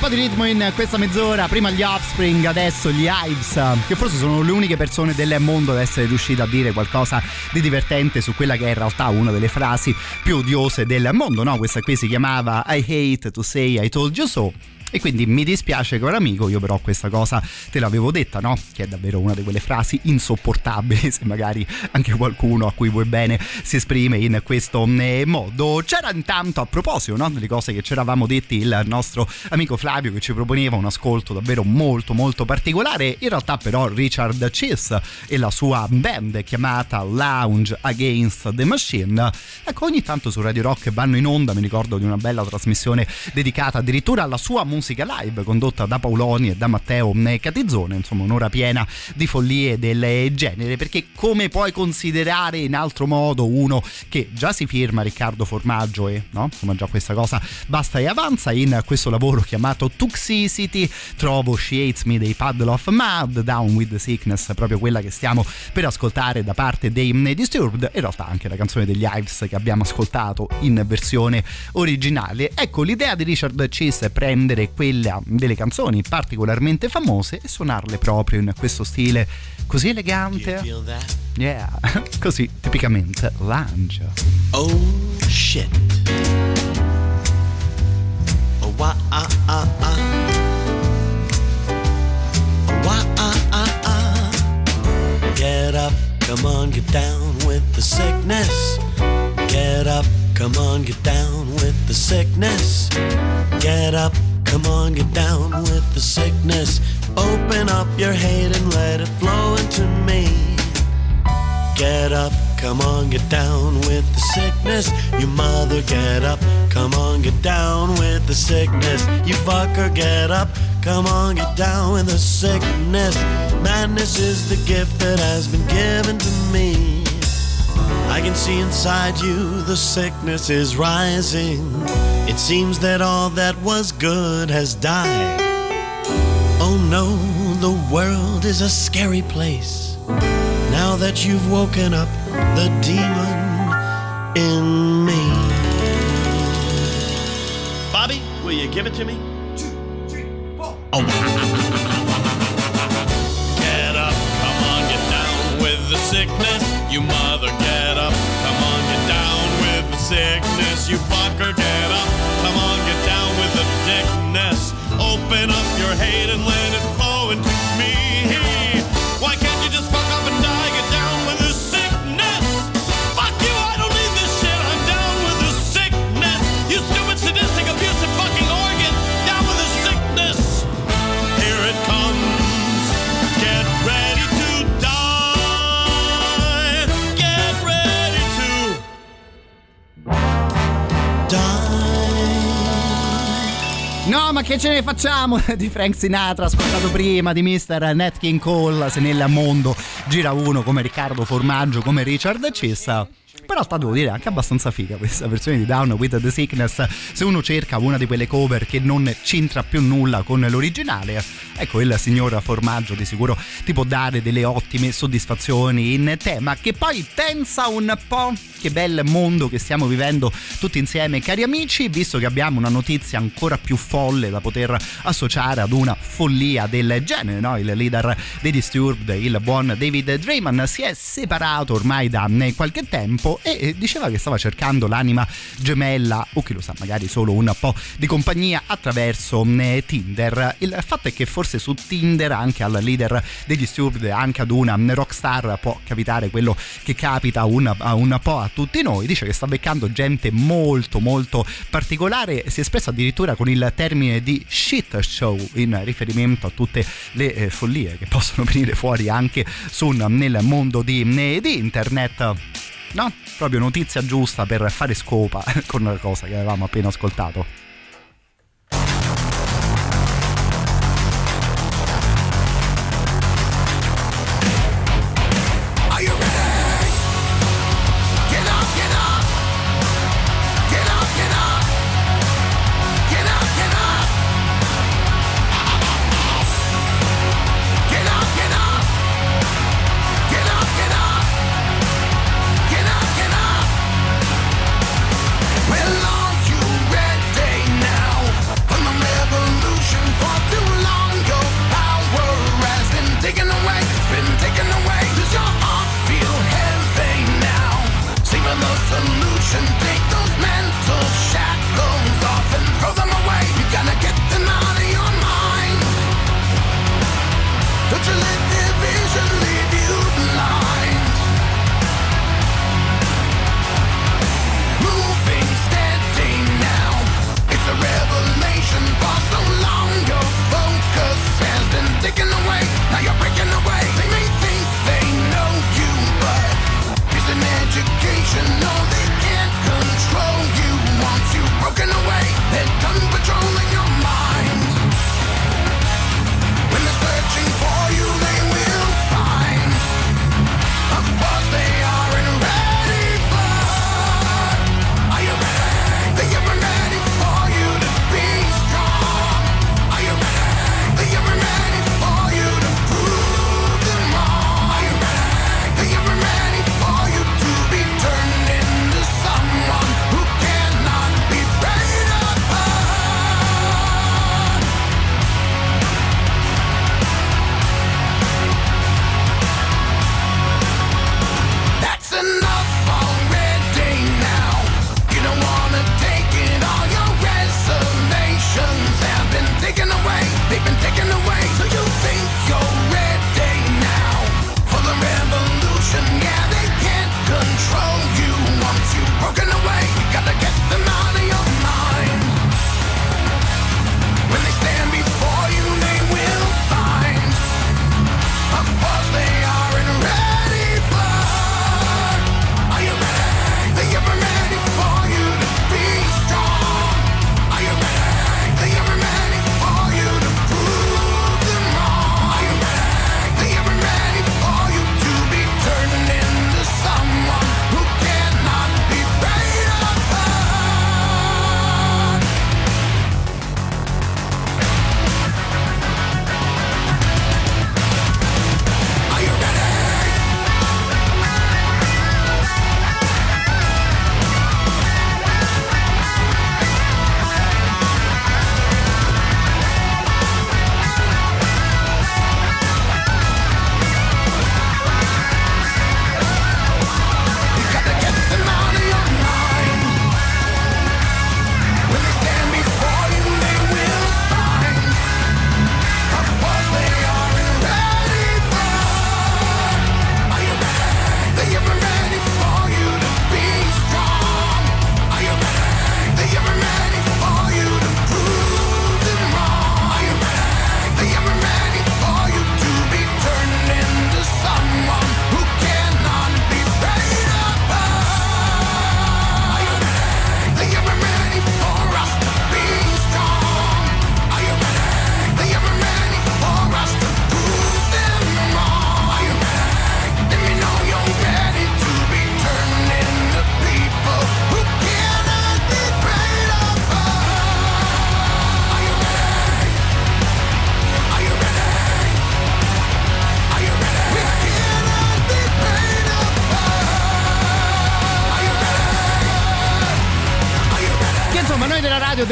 Po' di ritmo in questa mezz'ora. Prima gli Offspring, adesso gli Hives, che forse sono le uniche persone del mondo ad essere riuscite a dire qualcosa di divertente su quella che è in realtà una delle frasi più odiose del mondo, no? Questa qui si chiamava I hate to say I told you so. E quindi mi dispiace caro amico, io però questa cosa te l'avevo detta, no? Che è davvero una di quelle frasi insopportabili, se magari anche qualcuno a cui vuoi bene si esprime in questo eh, modo. C'era intanto a proposito, no? Delle cose che ci eravamo detti il nostro amico Flavio che ci proponeva un ascolto davvero molto molto particolare. In realtà però Richard Chess e la sua band chiamata Lounge Against the Machine. Ecco, ogni tanto su Radio Rock vanno in onda, mi ricordo di una bella trasmissione dedicata addirittura alla sua musica live condotta da Paoloni e da Matteo Catizzone, insomma un'ora piena di follie del genere, perché come puoi considerare in altro modo uno che già si firma Riccardo Formaggio e no? insomma già questa cosa basta e avanza in questo lavoro chiamato Toxicity trovo She Hates Me dei Paddle of Mud, Down with the Sickness, proprio quella che stiamo per ascoltare da parte dei Disturbed, in realtà anche la canzone degli Hives che abbiamo ascoltato in versione originale. Ecco, l'idea di Richard Chase è prendere quella delle canzoni particolarmente famose e suonarle proprio in questo stile così elegante. Yeah, così tipicamente lounge. Oh shit. Oh wah ah ah ah. Oh wah ah ah ah. Get up, come on, get down with the sickness. Get up, come on, get down with the sickness. Get up, come on, get down with the sickness. Open up your hate and let it flow into me. Get up, come on, get down with the sickness. You mother, get up, come on, get down with the sickness. You fucker, get up, come on, get down with the sickness. Madness is the gift that has been given to me. I can see inside you the sickness is rising. It seems that all that was good has died. Oh no, the world is a scary place. Now that you've woken up the demon in me. Bobby, will you give it to me? Oh. Get up, come on, get down with the sickness. You mother, get up, come on, get down with the sickness. You fucker, get up, Open up your hate and let it flow into me. No, ma che ce ne facciamo di Frank Sinatra, ascoltato prima di Mr. Nat King Cole, se nel mondo gira uno come Riccardo Formaggio, come Richard Cessa. Però in realtà devo dire anche abbastanza figa questa versione di Down with the Sickness. Se uno cerca una di quelle cover che non c'entra più nulla con l'originale, ecco il signor Formaggio di sicuro ti può dare delle ottime soddisfazioni in tema. Che poi pensa un po' che bel mondo che stiamo vivendo tutti insieme, cari amici, visto che abbiamo una notizia ancora più folle da poter associare ad una follia del genere, no? Il leader dei Disturbed, il buon David Draymond, si è separato ormai da qualche tempo e diceva che stava cercando l'anima gemella o chi lo sa, magari solo un po' di compagnia attraverso eh, Tinder. Il fatto è che forse su Tinder anche al leader dei Disturbed, anche ad una rockstar può capitare quello che capita un, un po' a tutti noi. Dice che sta beccando gente molto molto particolare, si è espresso addirittura con il termine di shit show in riferimento a tutte le eh, follie che possono venire fuori anche su, nel mondo di, di internet. No, proprio notizia giusta per fare scopa con la cosa che avevamo appena ascoltato.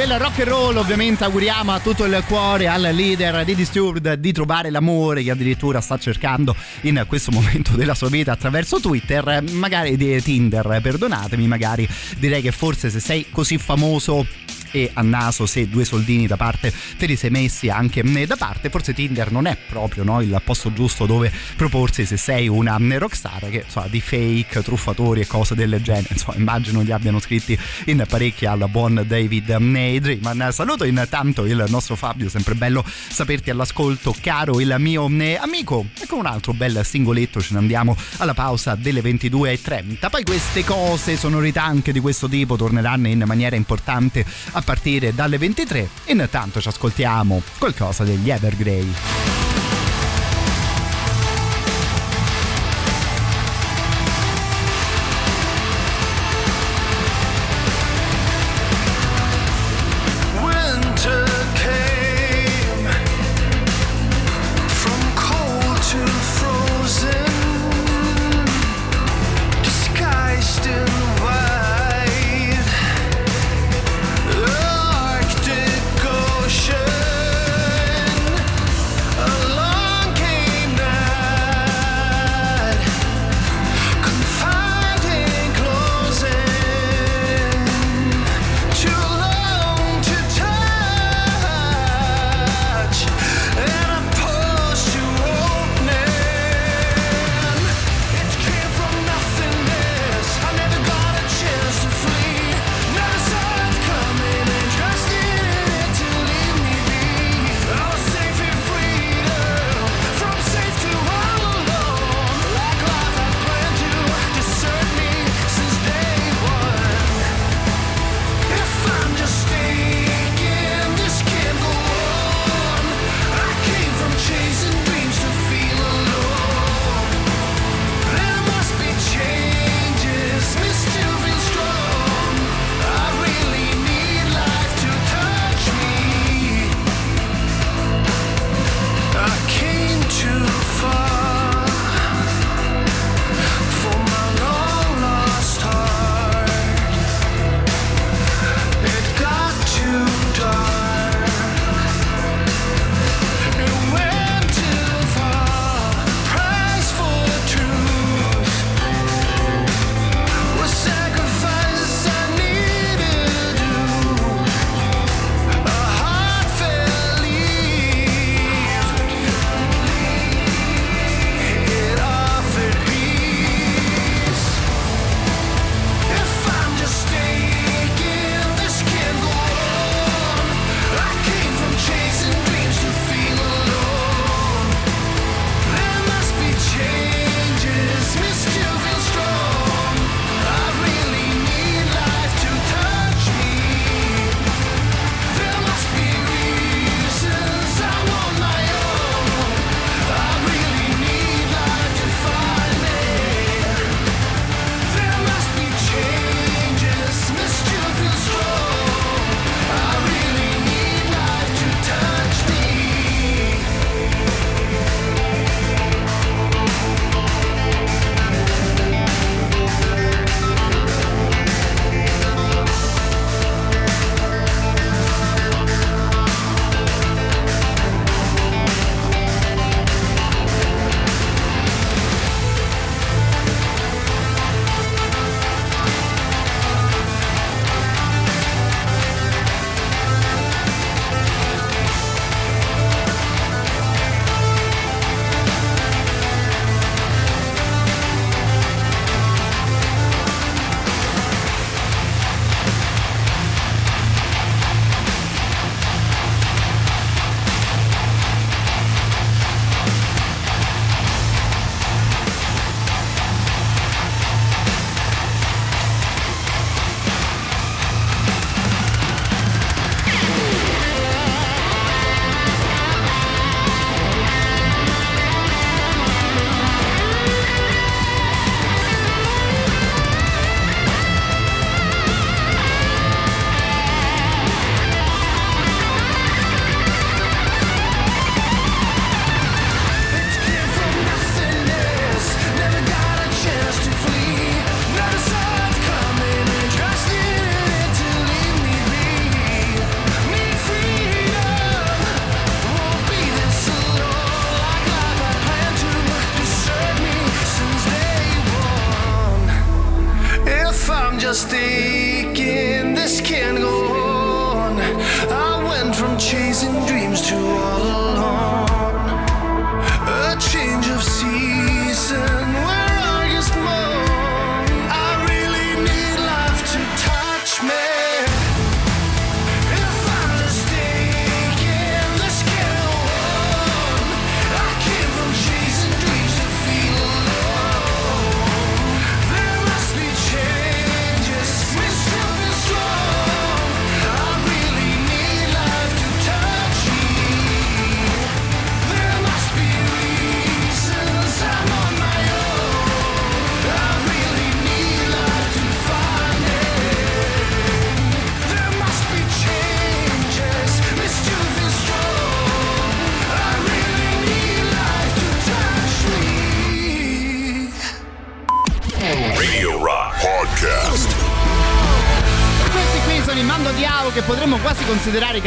del rock and roll ovviamente auguriamo a tutto il cuore al leader di Disturbed di trovare l'amore che addirittura sta cercando in questo momento della sua vita attraverso Twitter, magari di Tinder, perdonatemi, magari direi che forse se sei così famoso e a naso se due soldini da parte te li sei messi anche mm, da parte. Forse Tinder non è proprio no, il posto giusto dove proporsi se sei una mm, rockstar che insomma di fake truffatori e cose del genere. Insomma immagino li abbiano scritti in parecchi al buon David mm, Dream eh, saluto intanto il nostro Fabio sempre bello saperti all'ascolto. Caro il mio amico e con un altro bel singoletto ce ne andiamo alla pausa delle 22.30 poi queste cose sonorità anche di questo tipo torneranno in maniera importante a partire dalle 23 e intanto ci ascoltiamo qualcosa degli Evergrey.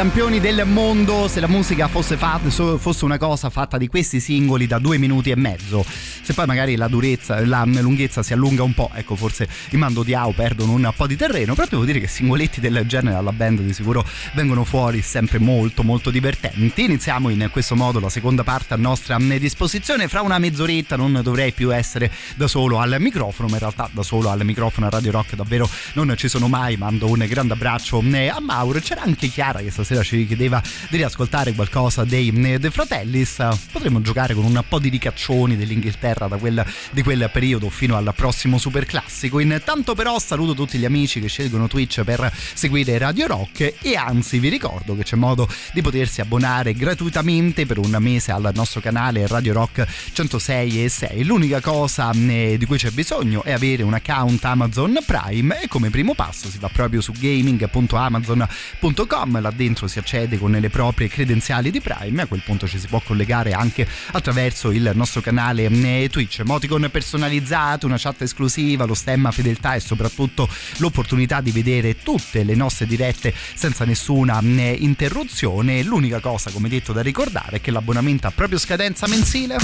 Campioni del mondo se la musica fosse, fatta, fosse una cosa fatta di questi singoli da due minuti e mezzo. Se poi magari la durezza, la lunghezza si allunga un po', ecco forse i Mando Diao perdono un po' di terreno, però devo dire che singoletti del genere alla band di sicuro vengono fuori sempre molto molto divertenti. Iniziamo in questo modo la seconda parte a nostra disposizione, fra una mezz'oretta non dovrei più essere da solo al microfono, ma in realtà da solo al microfono a Radio Rock davvero non ci sono mai, mando un grande abbraccio eh, a Mauro. C'era anche Chiara che stasera ci chiedeva di riascoltare qualcosa dei eh, The Fratellis. Potremmo giocare con un po' di ricaccioni dell'Inghilterra da quel, di quel periodo fino al prossimo super classico. Intanto però saluto tutti gli amici che scelgono Twitch per seguire Radio Rock e anzi vi ricordo che c'è modo di potersi abbonare gratuitamente per un mese al nostro canale Radio Rock 106 e 6. L'unica cosa eh, di cui c'è bisogno è avere un account Amazon Prime e come primo passo si va proprio su gaming.amazon.com, là dentro si accede con le proprie credenziali di Prime, a quel punto ci si può collegare anche attraverso il nostro canale Twitch, emoticon personalizzate, una chat esclusiva, lo stemma fedeltà e soprattutto l'opportunità di vedere tutte le nostre dirette senza nessuna eh, interruzione. L'unica cosa, come detto, da ricordare è che l'abbonamento ha proprio scadenza mensile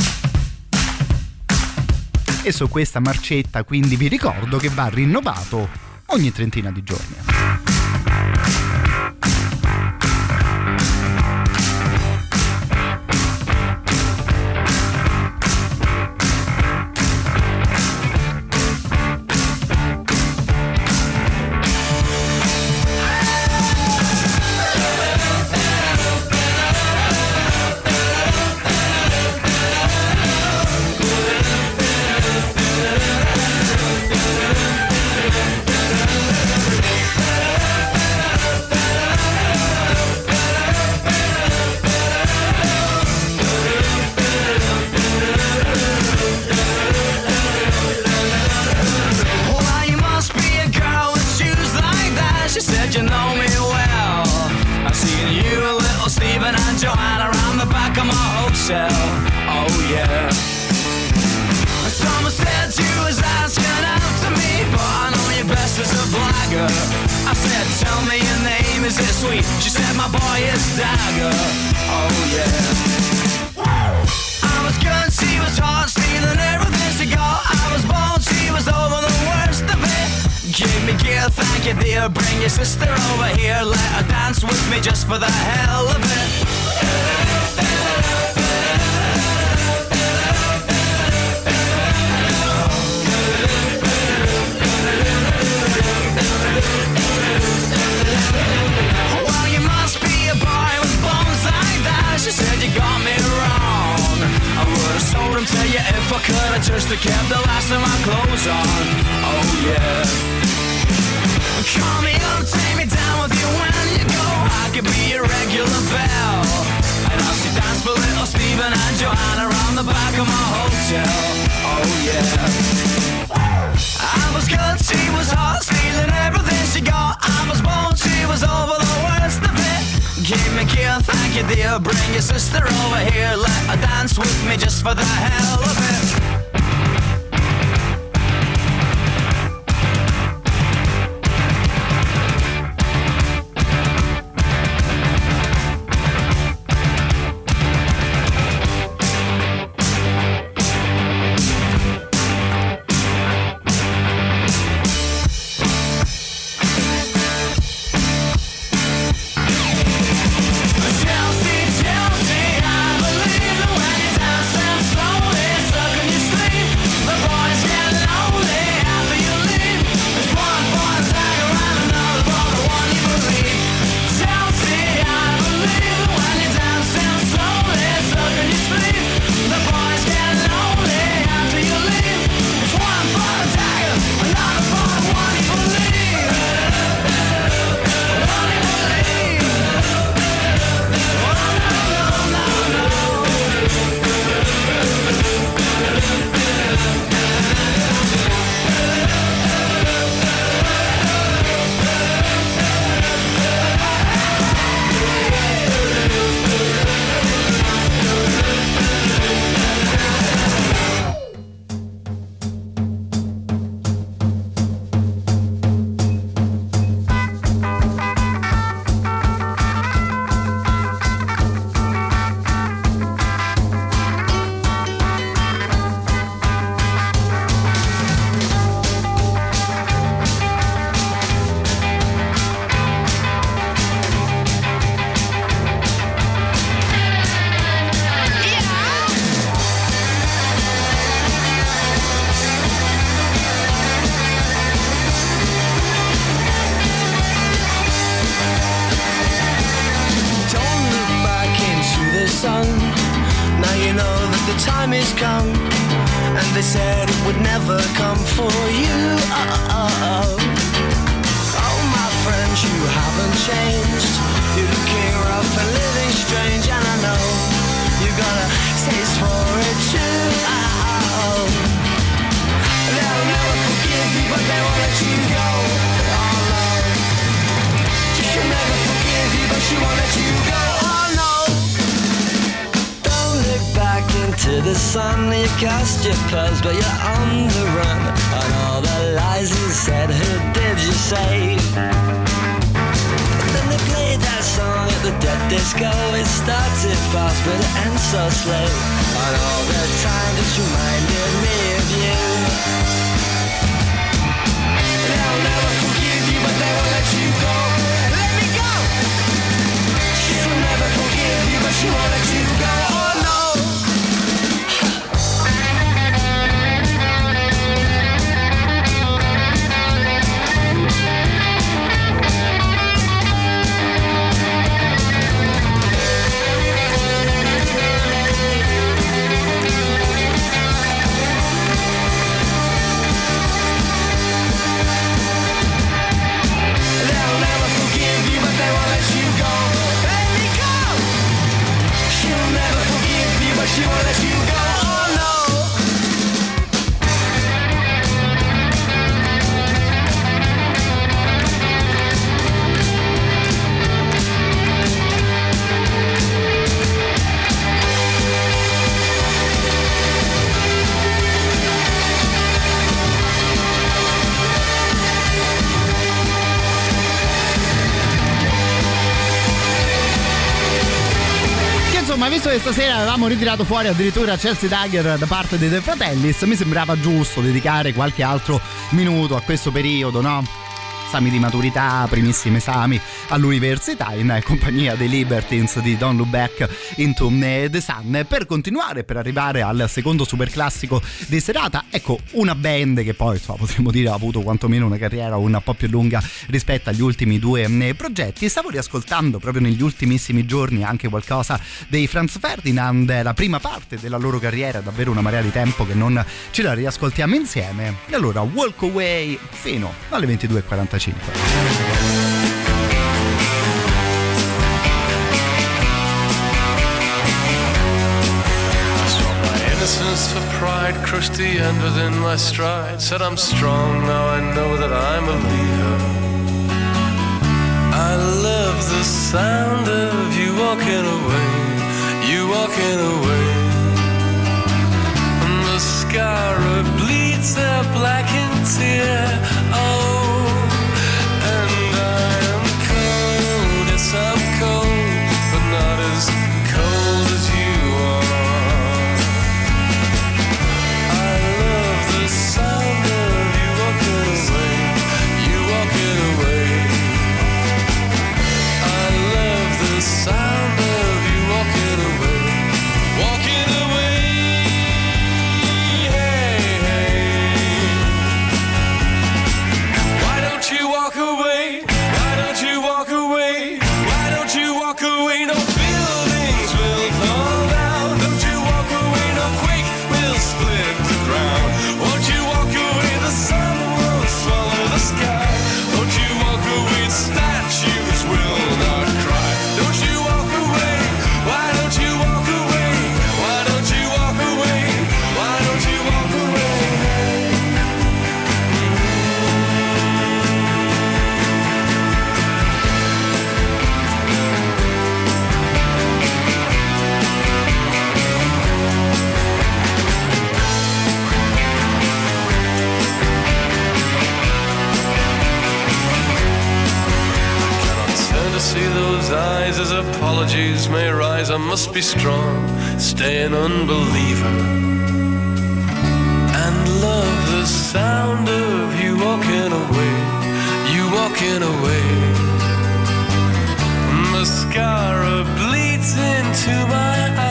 e su questa marcetta quindi vi ricordo che va rinnovato ogni trentina di giorni. The sun. You cast your pearls, but you're on the run. And all the lies you said, who did you save? Then they played that song at the dead disco. It started fast, but it ends so slow. And all the time just reminded me of you. They'll never forgive you, but they won't let you go. Let me go. She'll never forgive you, but she won't let you go. Insomma, visto che stasera avevamo ritirato fuori addirittura Chelsea Dagger da parte dei De Fratellis, mi sembrava giusto dedicare qualche altro minuto a questo periodo, no? Esami di maturità, primissimi esami all'università in compagnia dei Libertines di Don't Look Back into the Sun. Per continuare per arrivare al secondo superclassico di serata ecco una band che poi insomma, potremmo dire ha avuto quantomeno una carriera un po' più lunga rispetto agli ultimi due eh, progetti. Stavo riascoltando proprio negli ultimissimi giorni anche qualcosa dei Franz Ferdinand la prima parte della loro carriera davvero una marea di tempo che non ce la riascoltiamo insieme. E allora Walk Away fino alle 22.45 My innocence for pride, crushed the end within my stride. Said I'm strong, now I know that I'm a leader. I love the sound of you walking away, you walking away. And the scar bleeds a blackened tear. Oh, apologies may rise. I must be strong, stay an unbeliever. And love the sound of you walking away, you walking away. Mascara bleeds into my eye.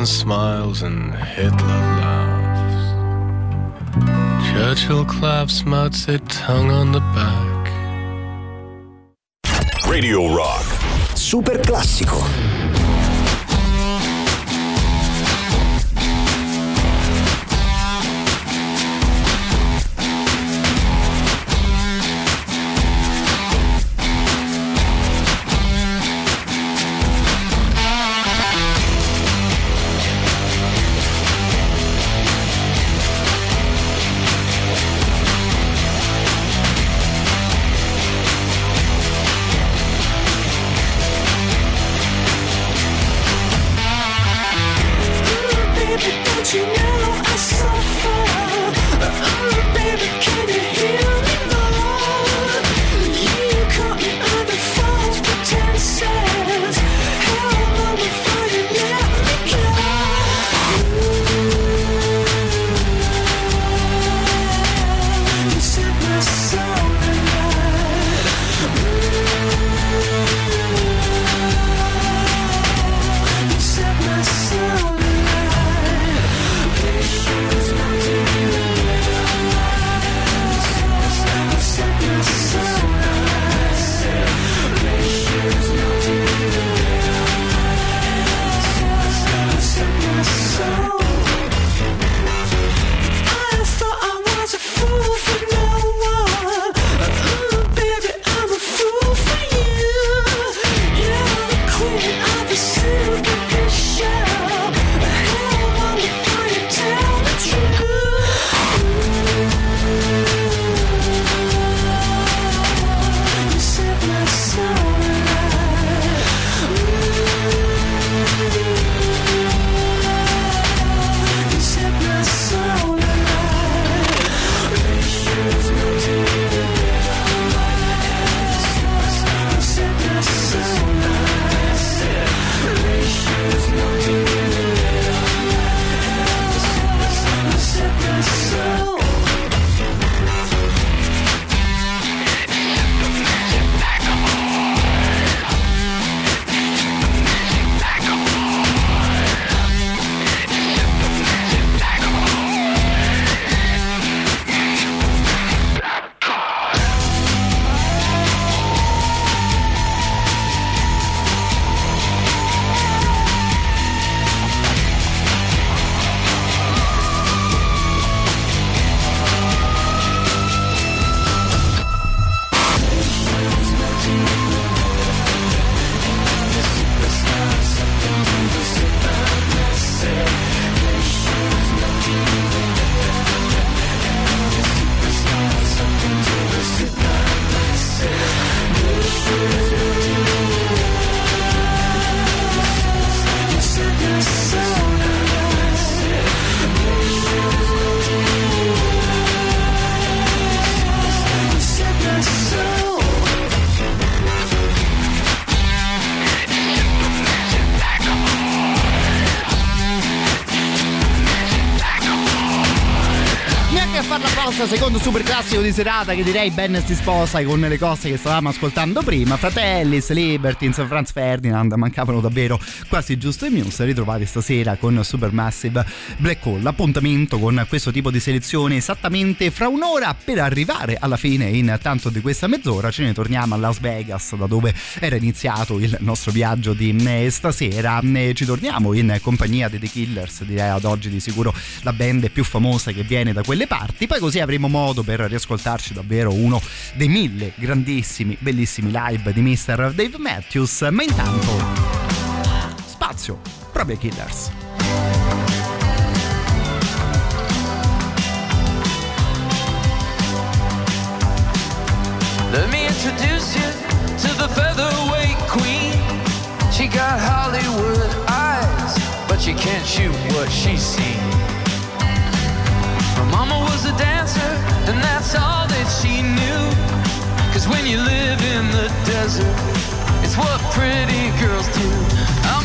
Stalin smiles and Hitler laughs. Churchill claps Mao tongue on the back. Radio Rock. Super classico. Classico di serata che direi Ben si sposa con le cose che stavamo ascoltando prima. Fratellis, Libertines, Franz Ferdinand, mancavano davvero quasi giusto i news. Ritrovati stasera con Supermassive Black Hole. Appuntamento con questo tipo di selezione esattamente fra un'ora per arrivare alla fine in tanto di questa mezz'ora. Ce ne torniamo a Las Vegas da dove era iniziato il nostro viaggio di eh, stasera. Ci torniamo in compagnia dei The Killers, direi ad oggi di sicuro la band più famosa che viene da quelle parti. Poi così avremo modo per riascoltarci davvero uno dei mille grandissimi, bellissimi live di Mr. Dave Matthews. Ma intanto, spazio proprio Killers. introduce you to the featherweight queen. She got Hollywood eyes, but you can't shoot what she's seen. Mama was a dancer, and that's all that she knew. Cause when you live in the desert, it's what pretty girls do.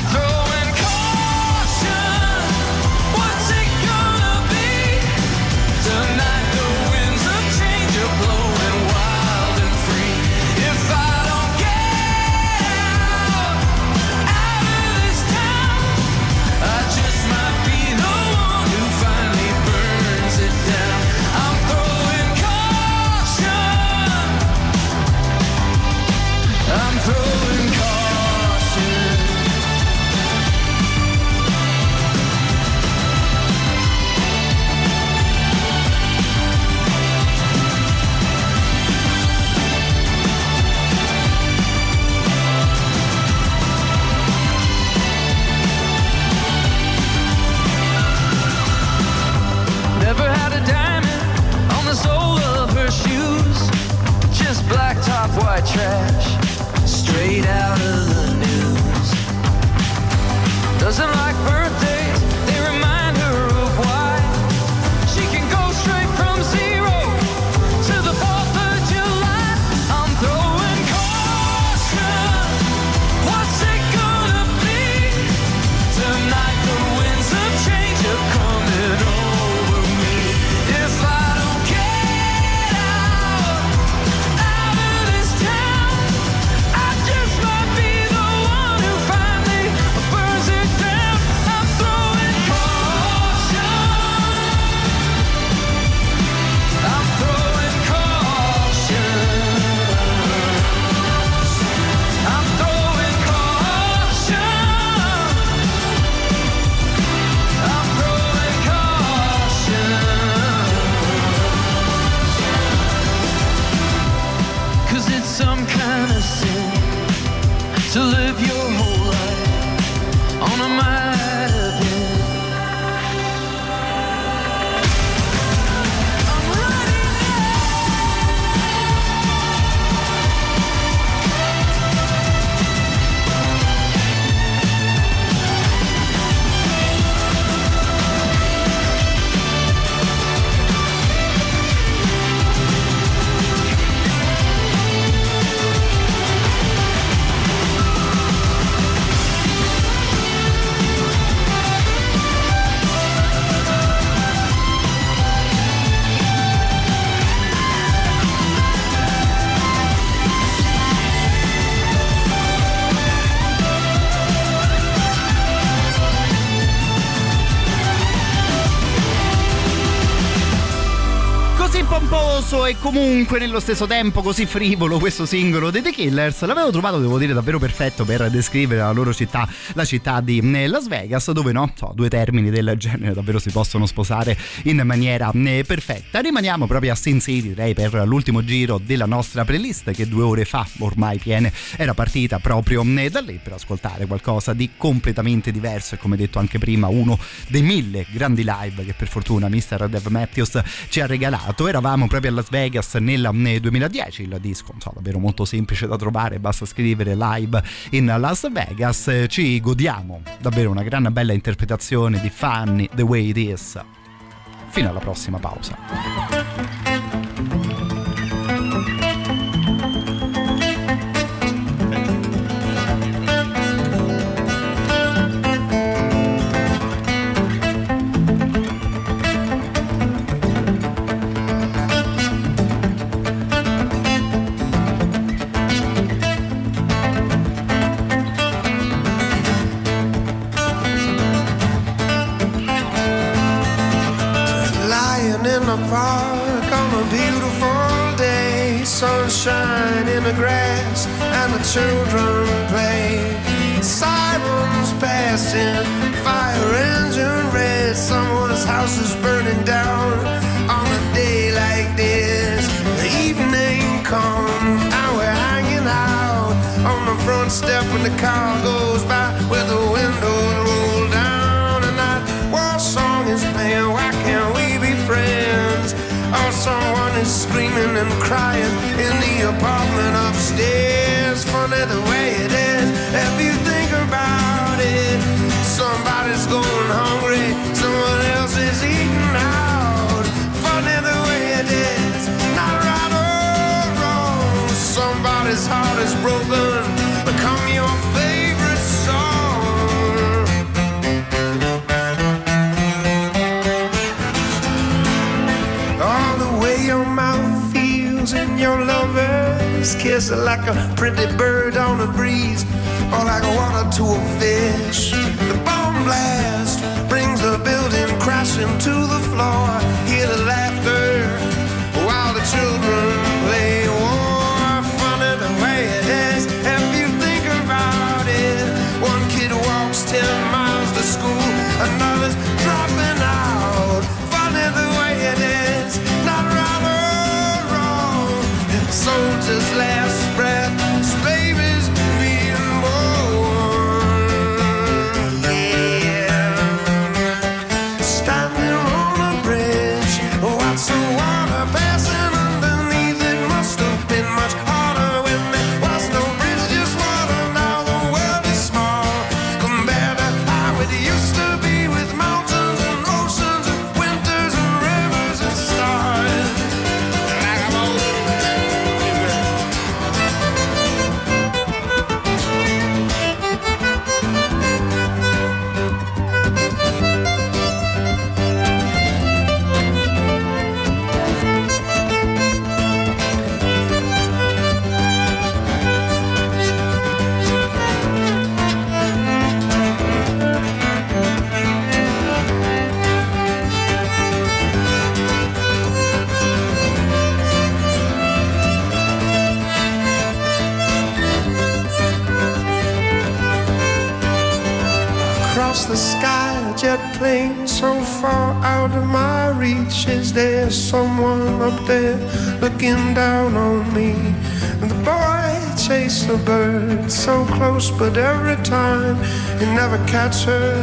Trash, straight out of the news. Doesn't like birthdays, comunque nello stesso tempo così frivolo questo singolo dei The Killers l'avevo trovato devo dire davvero perfetto per descrivere la loro città, la città di eh, Las Vegas dove no, so, due termini del genere davvero si possono sposare in maniera eh, perfetta. Rimaniamo proprio a Sin City direi per l'ultimo giro della nostra playlist che due ore fa ormai piene era partita proprio eh, da lì per ascoltare qualcosa di completamente diverso e come detto anche prima uno dei mille grandi live che per fortuna Mr. Dev Matthews ci ha regalato eravamo proprio a Las Vegas nel eh, 2010 il disco so, davvero molto semplice da trovare basta scrivere live in Las Vegas. Ci godiamo davvero una gran bella interpretazione di Funny The Way It Is. Fino alla prossima pausa fire engine red, someone's house is burning down on a day like this. The evening comes, and we're hanging out on the front step when the car goes by, with the windows rolled down, and that war song is playing. Why can't we be friends? Or someone is screaming and crying in the apartment upstairs. Funny the way kiss, like a pretty bird on a breeze, or like water to a fish. The bomb blast brings the building crashing to the floor. Far out of my reach. Is there someone up there looking down on me? And the boy chased a bird so close, but every time he never catch her,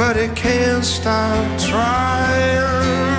but he can't stop trying.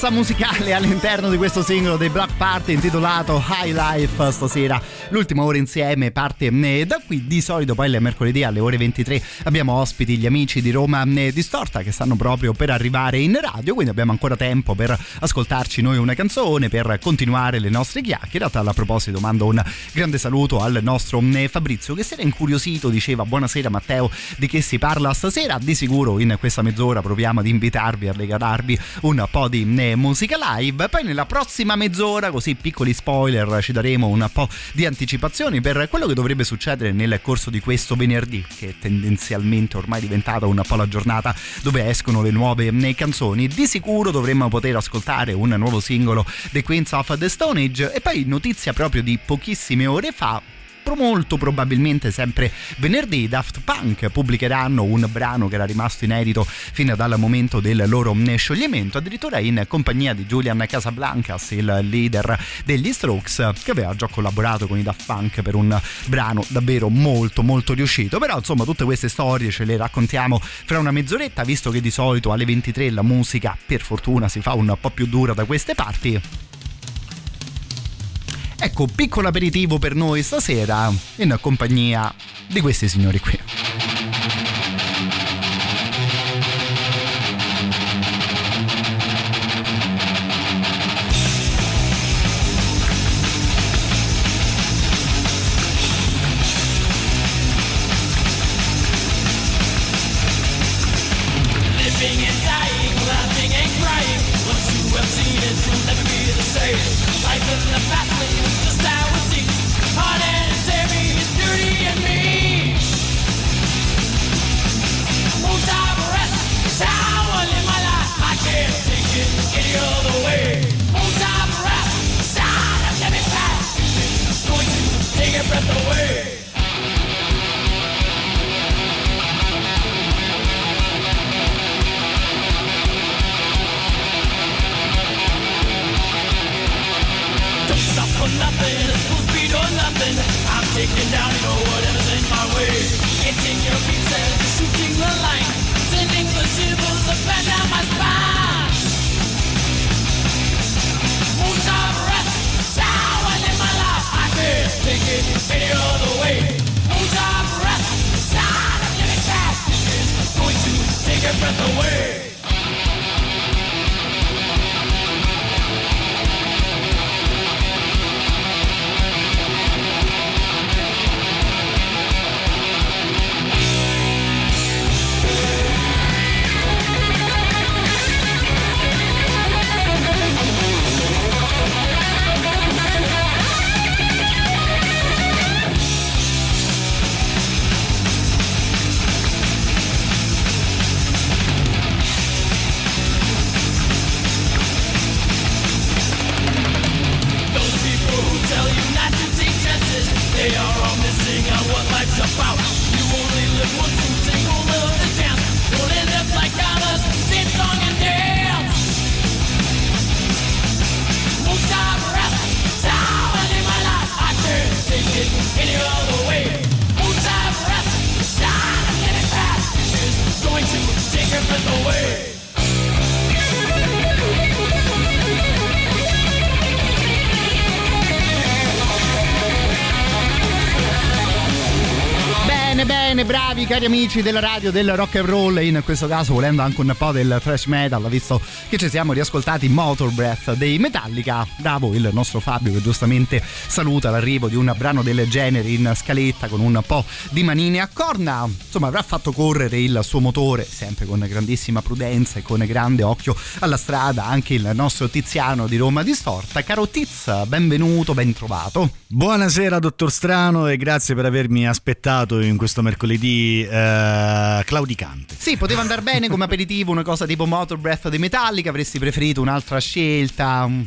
Frivolezza musicale all'interno di questo singolo dei Black Party intitolato High Life stasera. L'ultima ora insieme parte eh, da qui. Di solito poi il mercoledì alle ore 23 abbiamo ospiti gli amici di Roma eh, Distorta che stanno proprio per arrivare in radio, quindi abbiamo ancora tempo per ascoltarci noi una canzone, per continuare le nostre chiacchiere. A proposito mando un grande saluto al nostro eh, Fabrizio che si era incuriosito, diceva buonasera Matteo, di che si parla stasera? Di sicuro in questa mezz'ora proviamo ad invitarvi a regalarvi un po' di eh, musica live. Poi nella prossima mezz'ora, così piccoli spoiler, ci daremo un po' di anticipazioni per quello che dovrebbe succedere nel corso di questo venerdì, che è tendenzialmente ormai diventata un po' la giornata dove escono le nuove eh, canzoni. Di sicuro dovremmo poter ascoltare un nuovo singolo The Queens of the Stone Age e poi notizia proprio di pochissime ore fa molto probabilmente sempre venerdì i Daft Punk pubblicheranno un brano che era rimasto inedito fino dal momento del loro scioglimento addirittura in compagnia di Julian Casablancas il leader degli Strokes che aveva già collaborato con i Daft Punk per un brano davvero molto molto riuscito. Però insomma tutte queste storie ce le raccontiamo fra una mezz'oretta visto che di solito alle 23 la musica per fortuna si fa un po' più dura da queste parti Ecco, piccolo aperitivo per noi stasera in compagnia di questi signori qui. Amici della radio del rock and roll in questo caso volendo anche un po' del thrash metal visto che ci siamo riascoltati Motor Breath dei Metallica. Bravo il nostro Fabio che giustamente saluta l'arrivo di un brano del genere in scaletta con un po' di manine a corna. Insomma avrà fatto correre il suo motore sempre con grandissima prudenza e con grande occhio alla strada anche il nostro Tiziano di Roma Distorta caro Tiz benvenuto ben trovato. Buonasera dottor Strano e grazie per avermi aspettato in questo mercoledì eh, claudicante. Sì, poteva andare bene come aperitivo una cosa tipo Motor Breath di Metallica, avresti preferito un'altra scelta mm,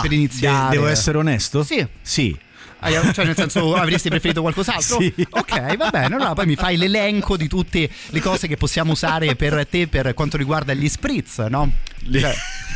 per iniziare? de- devo essere onesto? Sì. Sì. Ah, Cioè, nel senso, avresti preferito qualcos'altro? Sì. Ok, va bene. Allora poi mi fai l'elenco di tutte le cose che possiamo usare per te per quanto riguarda gli spritz, no? Cioè,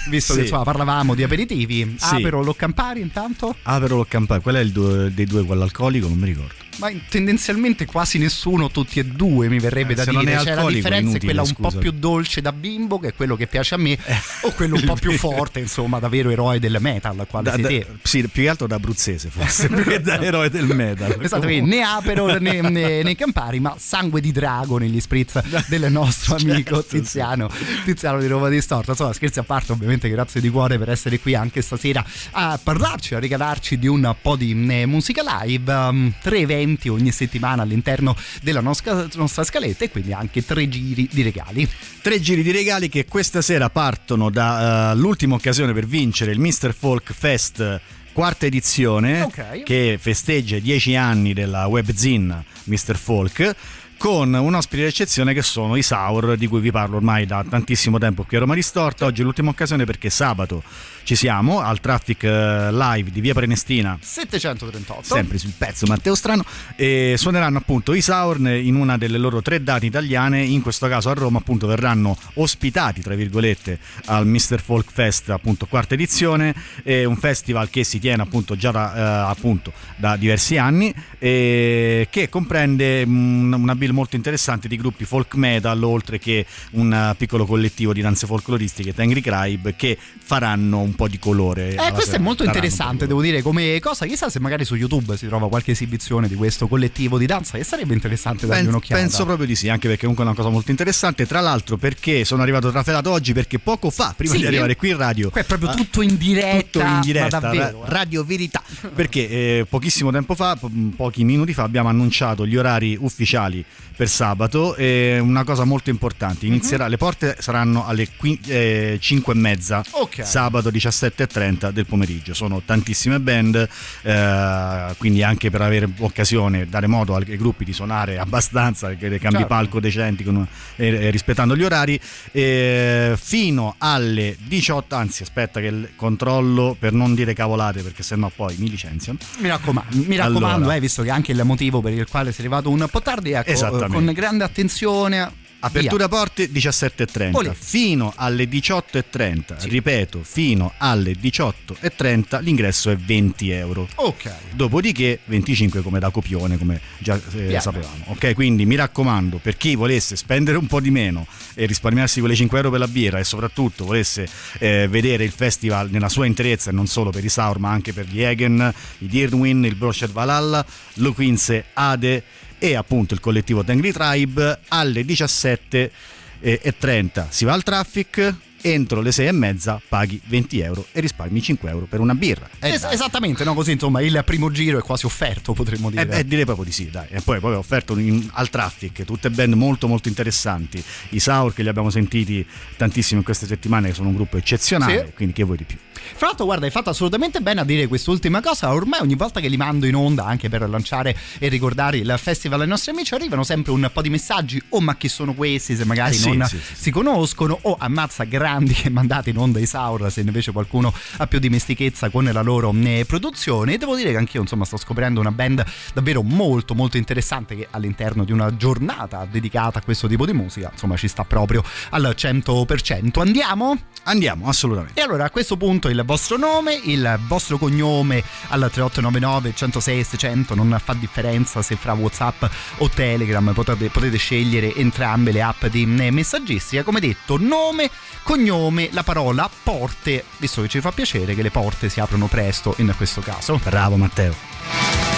visto Sì. che insomma parlavamo di aperitivi, Sì. Aperol o Campari intanto? Aperol Campari, qual è il due- dei due quello alcolico? Non mi ricordo. Ma tendenzialmente quasi nessuno, tutti e due mi verrebbe Eh, da dire. è Cioè, la è differenza è inutile, quella un po' scusa. più dolce da bimbo, che è quello che piace a me, o quello un po' più forte, insomma, da vero eroe del metal, quale Da- sei da- sì, più che altro da abruzzese forse, più che da eroe del metal. Esatto, né Aperol né, né, né Campari, ma sangue di drago negli spritz del nostro amico Tiziano, Tiziano di Roma Distorta. Insomma, scherzi a parte, ovviamente, grazie di cuore per essere qui anche stasera a parlarci, a regalarci di un po' di eh, musica live. Um, tre eventi differenti ogni settimana all'interno della nostra, nostra scaletta e quindi anche tre giri di regali. Tre giri di regali che questa sera partono dall'ultima occasione per vincere il Mr. Folk Fest quarta edizione Ok. che festeggia i dieci anni della webzine Mr. Folk con un ospite d'eccezione che sono i Saur di cui vi parlo ormai da tantissimo tempo qui a Roma Ristorta oggi è l'ultima occasione perché sabato ci siamo al Traffic eh, Live di Via Prenestina 738. sempre sul pezzo Matteo Strano e suoneranno appunto i Saurn in una delle loro tre date italiane in questo caso a Roma appunto verranno ospitati tra virgolette al Mr. Folk Fest appunto quarta edizione è un festival che si tiene appunto già da, eh, appunto da diversi anni e che comprende mm, una bill molto interessante di gruppi folk metal oltre che un piccolo collettivo di danze folcloristiche Tangri Cribe che faranno un po' di colore Eh, questo è molto interessante, devo dire, come cosa. Chissà se magari su YouTube si trova qualche esibizione di questo collettivo di danza, che sarebbe interessante dargli Pen- un'occhiata. Penso proprio di sì, anche perché comunque è una cosa molto interessante. Tra l'altro, perché sono arrivato trafelato oggi, perché poco fa, prima Sì? di arrivare qui in radio, Qua è proprio ah, tutto in diretta. tutto in diretta, davvero, ra- eh. Radio Verità. Perché eh, pochissimo tempo fa, po- pochi minuti fa, abbiamo annunciato gli orari ufficiali per sabato. E una cosa molto importante: inizierà, le porte saranno alle qui- eh, 5 e mezza, Ok. sabato 17.30 del pomeriggio. Sono tantissime band, eh, quindi anche per avere occasione, dare modo ai gruppi di suonare abbastanza, dei cambi Certo. palco decenti con- e- e rispettando gli orari, eh, fino alle 18, anzi aspetta che il controllo per non dire cavolate perché sennò poi mi licenziano. Mi raccomando, mi raccomando Allora. eh, visto che anche il motivo per il quale sei arrivato un po' tardi, ecco, eh, con grande attenzione. Apertura via. porte 17.30 Olè. fino alle 18.30, ripeto, fino alle 18.30 l'ingresso è 20 euro. Ok. Dopodiché 25 come da copione, come già eh, sapevamo. Ok, quindi mi raccomando, per chi volesse spendere un po' di meno e risparmiarsi quelle 5 euro per la birra e soprattutto volesse eh, vedere il festival nella sua interezza e non solo per i Saur ma anche per gli Egen, i Dirwin, il Brosher Valhalla, Luquinze, Ade e appunto il collettivo Tangri Tribe alle 17.30 si va al traffic entro le 6 e mezza paghi 20 euro e risparmi 5 euro per una birra Eh, Es- esattamente, no? Così insomma il primo giro è quasi offerto, potremmo dire. Eh, beh, direi proprio di sì, dai. E poi, poi ho offerto in- al traffic tutte band molto molto interessanti. I Saur che li abbiamo sentiti tantissimo in queste settimane, che sono un gruppo eccezionale, Sì. quindi che vuoi di più? Fra l'altro, guarda, hai fatto assolutamente bene a dire quest'ultima cosa. Ormai ogni volta che li mando in onda, anche per lanciare e ricordare il festival ai nostri amici, arrivano sempre un po' di messaggi. Oh, ma chi sono questi? Se magari Eh non sì, sì, si conoscono, o ammazza grandi che mandate in onda i Saur, se invece qualcuno ha più dimestichezza con la loro eh, produzione. E devo dire che anch'io, insomma, sto scoprendo una band davvero molto, molto interessante che all'interno di una giornata dedicata a questo tipo di musica, insomma, ci sta proprio al 100%. Andiamo? Andiamo, assolutamente. E allora a questo punto il vostro nome, il vostro cognome al 3899 106 600 non fa differenza se fra Whatsapp o Telegram potete, potete scegliere entrambe le app di eh, messaggistica. Come detto, nome, cognome, la parola porte, visto che ci fa piacere che le porte si aprono presto in questo caso. Bravo Matteo.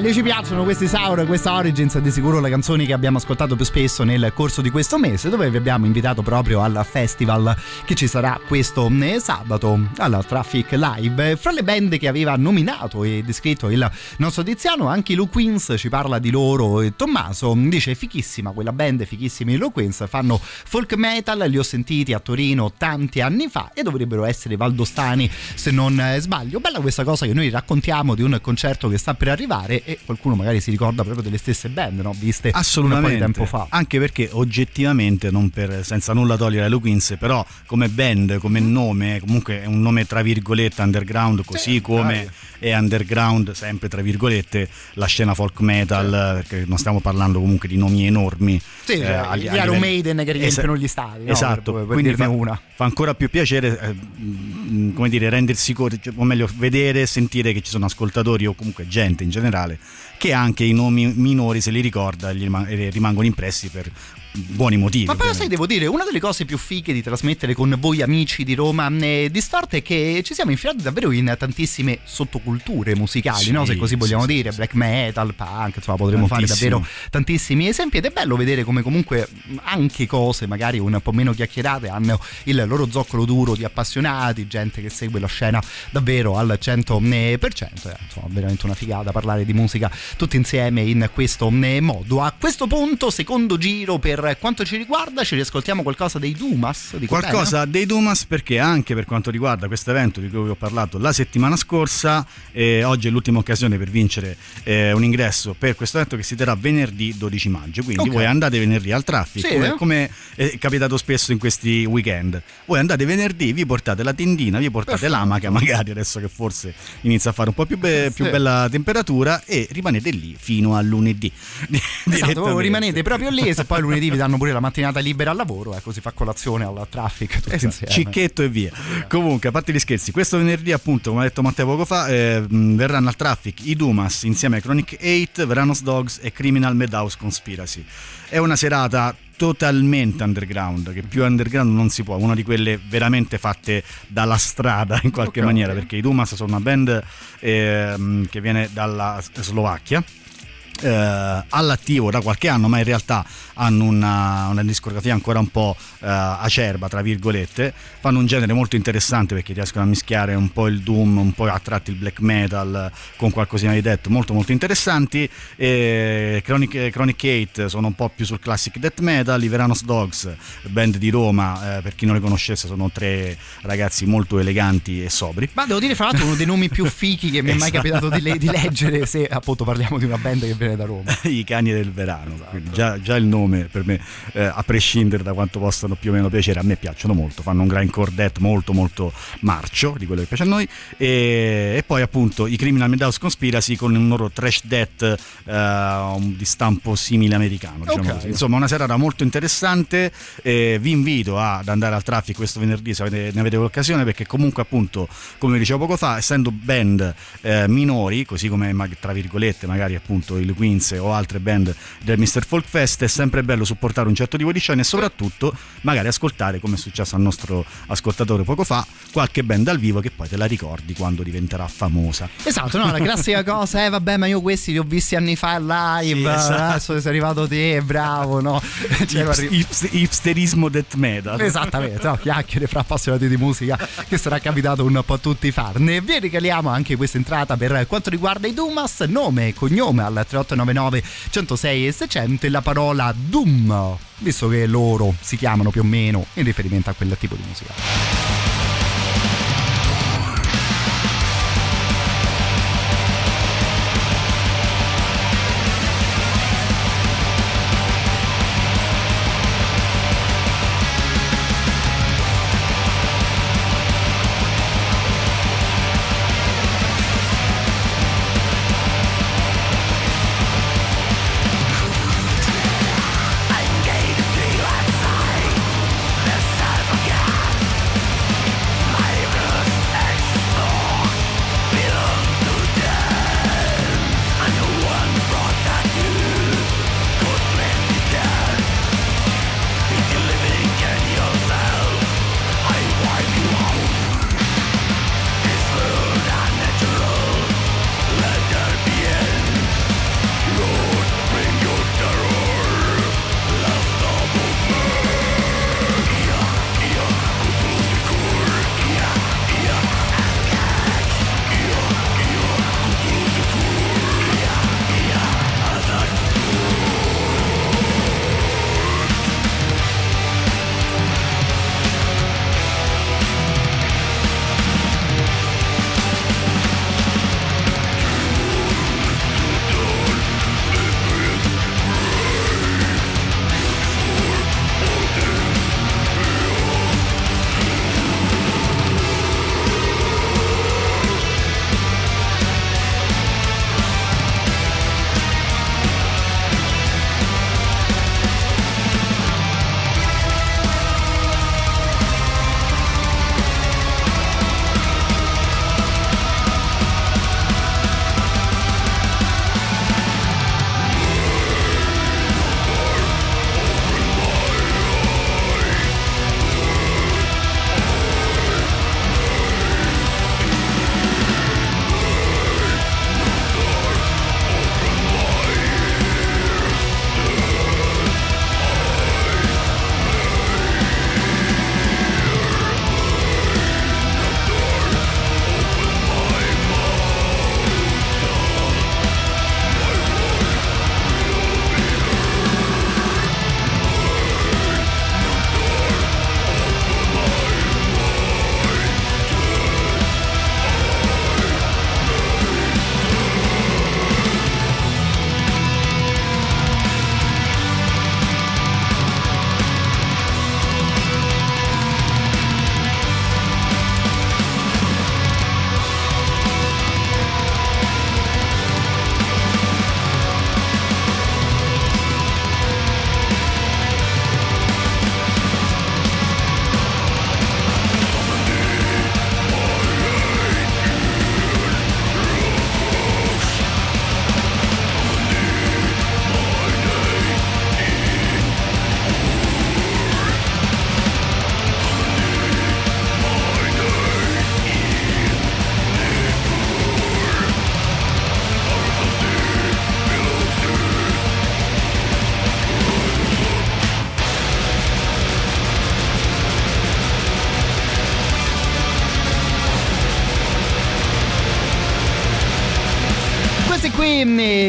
Belli, ci piacciono questi Sour, questa Origins, di sicuro le canzoni che abbiamo ascoltato più spesso nel corso di questo mese, dove vi abbiamo invitato proprio al festival che ci sarà questo eh, sabato alla Traffic Live. Fra le band che aveva nominato e descritto il nostro Tiziano, anche i Lou Queens ci parla di loro e Tommaso dice fichissima quella band, fichissimi i Lou Queens, fanno folk metal, li ho sentiti a Torino tanti anni fa e dovrebbero essere valdostani se non eh, sbaglio. Bella questa cosa che noi raccontiamo di un concerto che sta per arrivare e qualcuno magari si ricorda proprio delle stesse band, no? Viste un Assolutamente. di tempo fa. Anche perché oggettivamente, non per- senza nulla togliere ai Lou Queens, però come band, come nome, comunque è un nome tra virgolette underground, così come è underground, sempre tra virgolette, la scena folk metal, perché non stiamo parlando comunque di nomi enormi. Sì, eh, cioè, agli- gli Iron Maiden che riempiono gli stadi, no? Esatto, Per- per quindi fa, una. fa ancora più piacere, eh, mh, come dire, rendersi conto, cioè, o meglio, vedere e sentire che ci sono ascoltatori o comunque gente in generale che anche i nomi minori se li ricorda e e rimangono impressi per buoni motivi. Ma però sai, devo dire, una delle cose più fighe di trasmettere con voi amici di Roma eh, Distort è che ci siamo infilati davvero in tantissime sottoculture musicali, Sì, no? se così sì, vogliamo sì, dire, black metal, punk, insomma potremmo fare davvero tantissimi esempi ed è bello vedere come comunque mh, anche cose magari un po' meno chiacchierate hanno il loro zoccolo duro di appassionati, gente che segue la scena davvero al 100%, eh, insomma veramente una figata parlare di musica tutti insieme in questo eh, modo. A questo punto, secondo giro per quanto ci riguarda, ci riascoltiamo qualcosa dei Dumas? Dico Qualcosa dei Dumas perché anche per quanto riguarda questo evento di cui vi ho parlato la settimana scorsa, eh, oggi è l'ultima occasione per vincere eh, un ingresso per questo evento che si terrà venerdì 12 maggio. Quindi Ok. voi andate venerdì al traffic, Sì, come, eh? come è capitato spesso in questi weekend. Voi andate venerdì, vi portate la tendina, vi portate Perfetto. l'amaca, magari adesso che forse inizia a fare un po' più, be- più Sì. bella temperatura e rimanete lì fino a lunedì. Esatto, voi rimanete proprio lì e se poi lunedì vi danno pure la mattinata libera al lavoro, ecco si fa colazione al traffic tutti Esatto, cicchetto e via. Comunque, a parte gli scherzi, questo venerdì, appunto, come ha detto Matteo poco fa, eh, verranno al traffic i Dumas insieme ai Chronic 8, Veranos Dogs e Criminal Madhouse Conspiracy. È una serata totalmente underground, che più underground non si può, una di quelle veramente fatte dalla strada in qualche Ok. maniera, perché i Dumas sono una band ehm, che viene dalla Slovacchia eh, all'attivo da qualche anno, ma in realtà hanno una, una discografia ancora un po' eh, acerba, tra virgolette. Fanno un genere molto interessante perché riescono a mischiare un po' il doom, un po' a tratti il black metal con qualcosina di death, molto molto interessanti. E Chronic, Chronic 8 sono un po' più sul classic death metal. I Veranos Dogs, band di Roma, eh, per chi non le conoscesse, sono tre ragazzi molto eleganti e sobri. Ma devo dire, fra l'altro, uno dei nomi più fichi che mi è mai Esatto. capitato di, le- di leggere, se appunto parliamo di una band che viene da Roma. I cani del verano, quindi già, già il nome per me, eh, a prescindere da quanto possano più o meno piacere, a me piacciono molto, fanno un grindcore death molto molto marcio, di quello che piace a noi, e, e poi appunto i Criminal Madhouse Conspiracy con un loro trash death eh, di stampo simile americano, diciamo Ok. così. insomma una serata molto interessante, eh, vi invito ad andare al traffic questo venerdì se avete- ne avete l'occasione, perché comunque appunto, come dicevo poco fa, essendo band eh, minori, così come tra virgolette magari appunto il Queens o altre band del Mr. Folk Fest, è sempre bello supportare un certo tipo di scene e soprattutto magari ascoltare, come è successo al nostro ascoltatore poco fa, qualche band dal vivo che poi te la ricordi quando diventerà famosa. Esatto, no, la classica cosa, eh vabbè, ma io questi li ho visti anni fa live, Sì, esatto. adesso sei arrivato te, bravo, no? Cioè, Ips- ips- hipsterismo death metal. Esattamente, no, chiacchiere fra appassionati di musica che sarà capitato un po' a tutti farne. Vi regaliamo anche questa entrata per quanto riguarda i Dumas, nome e cognome al 3899 106 e 600 e la parola Doom, visto che loro si chiamano più o meno in riferimento a quel tipo di musica.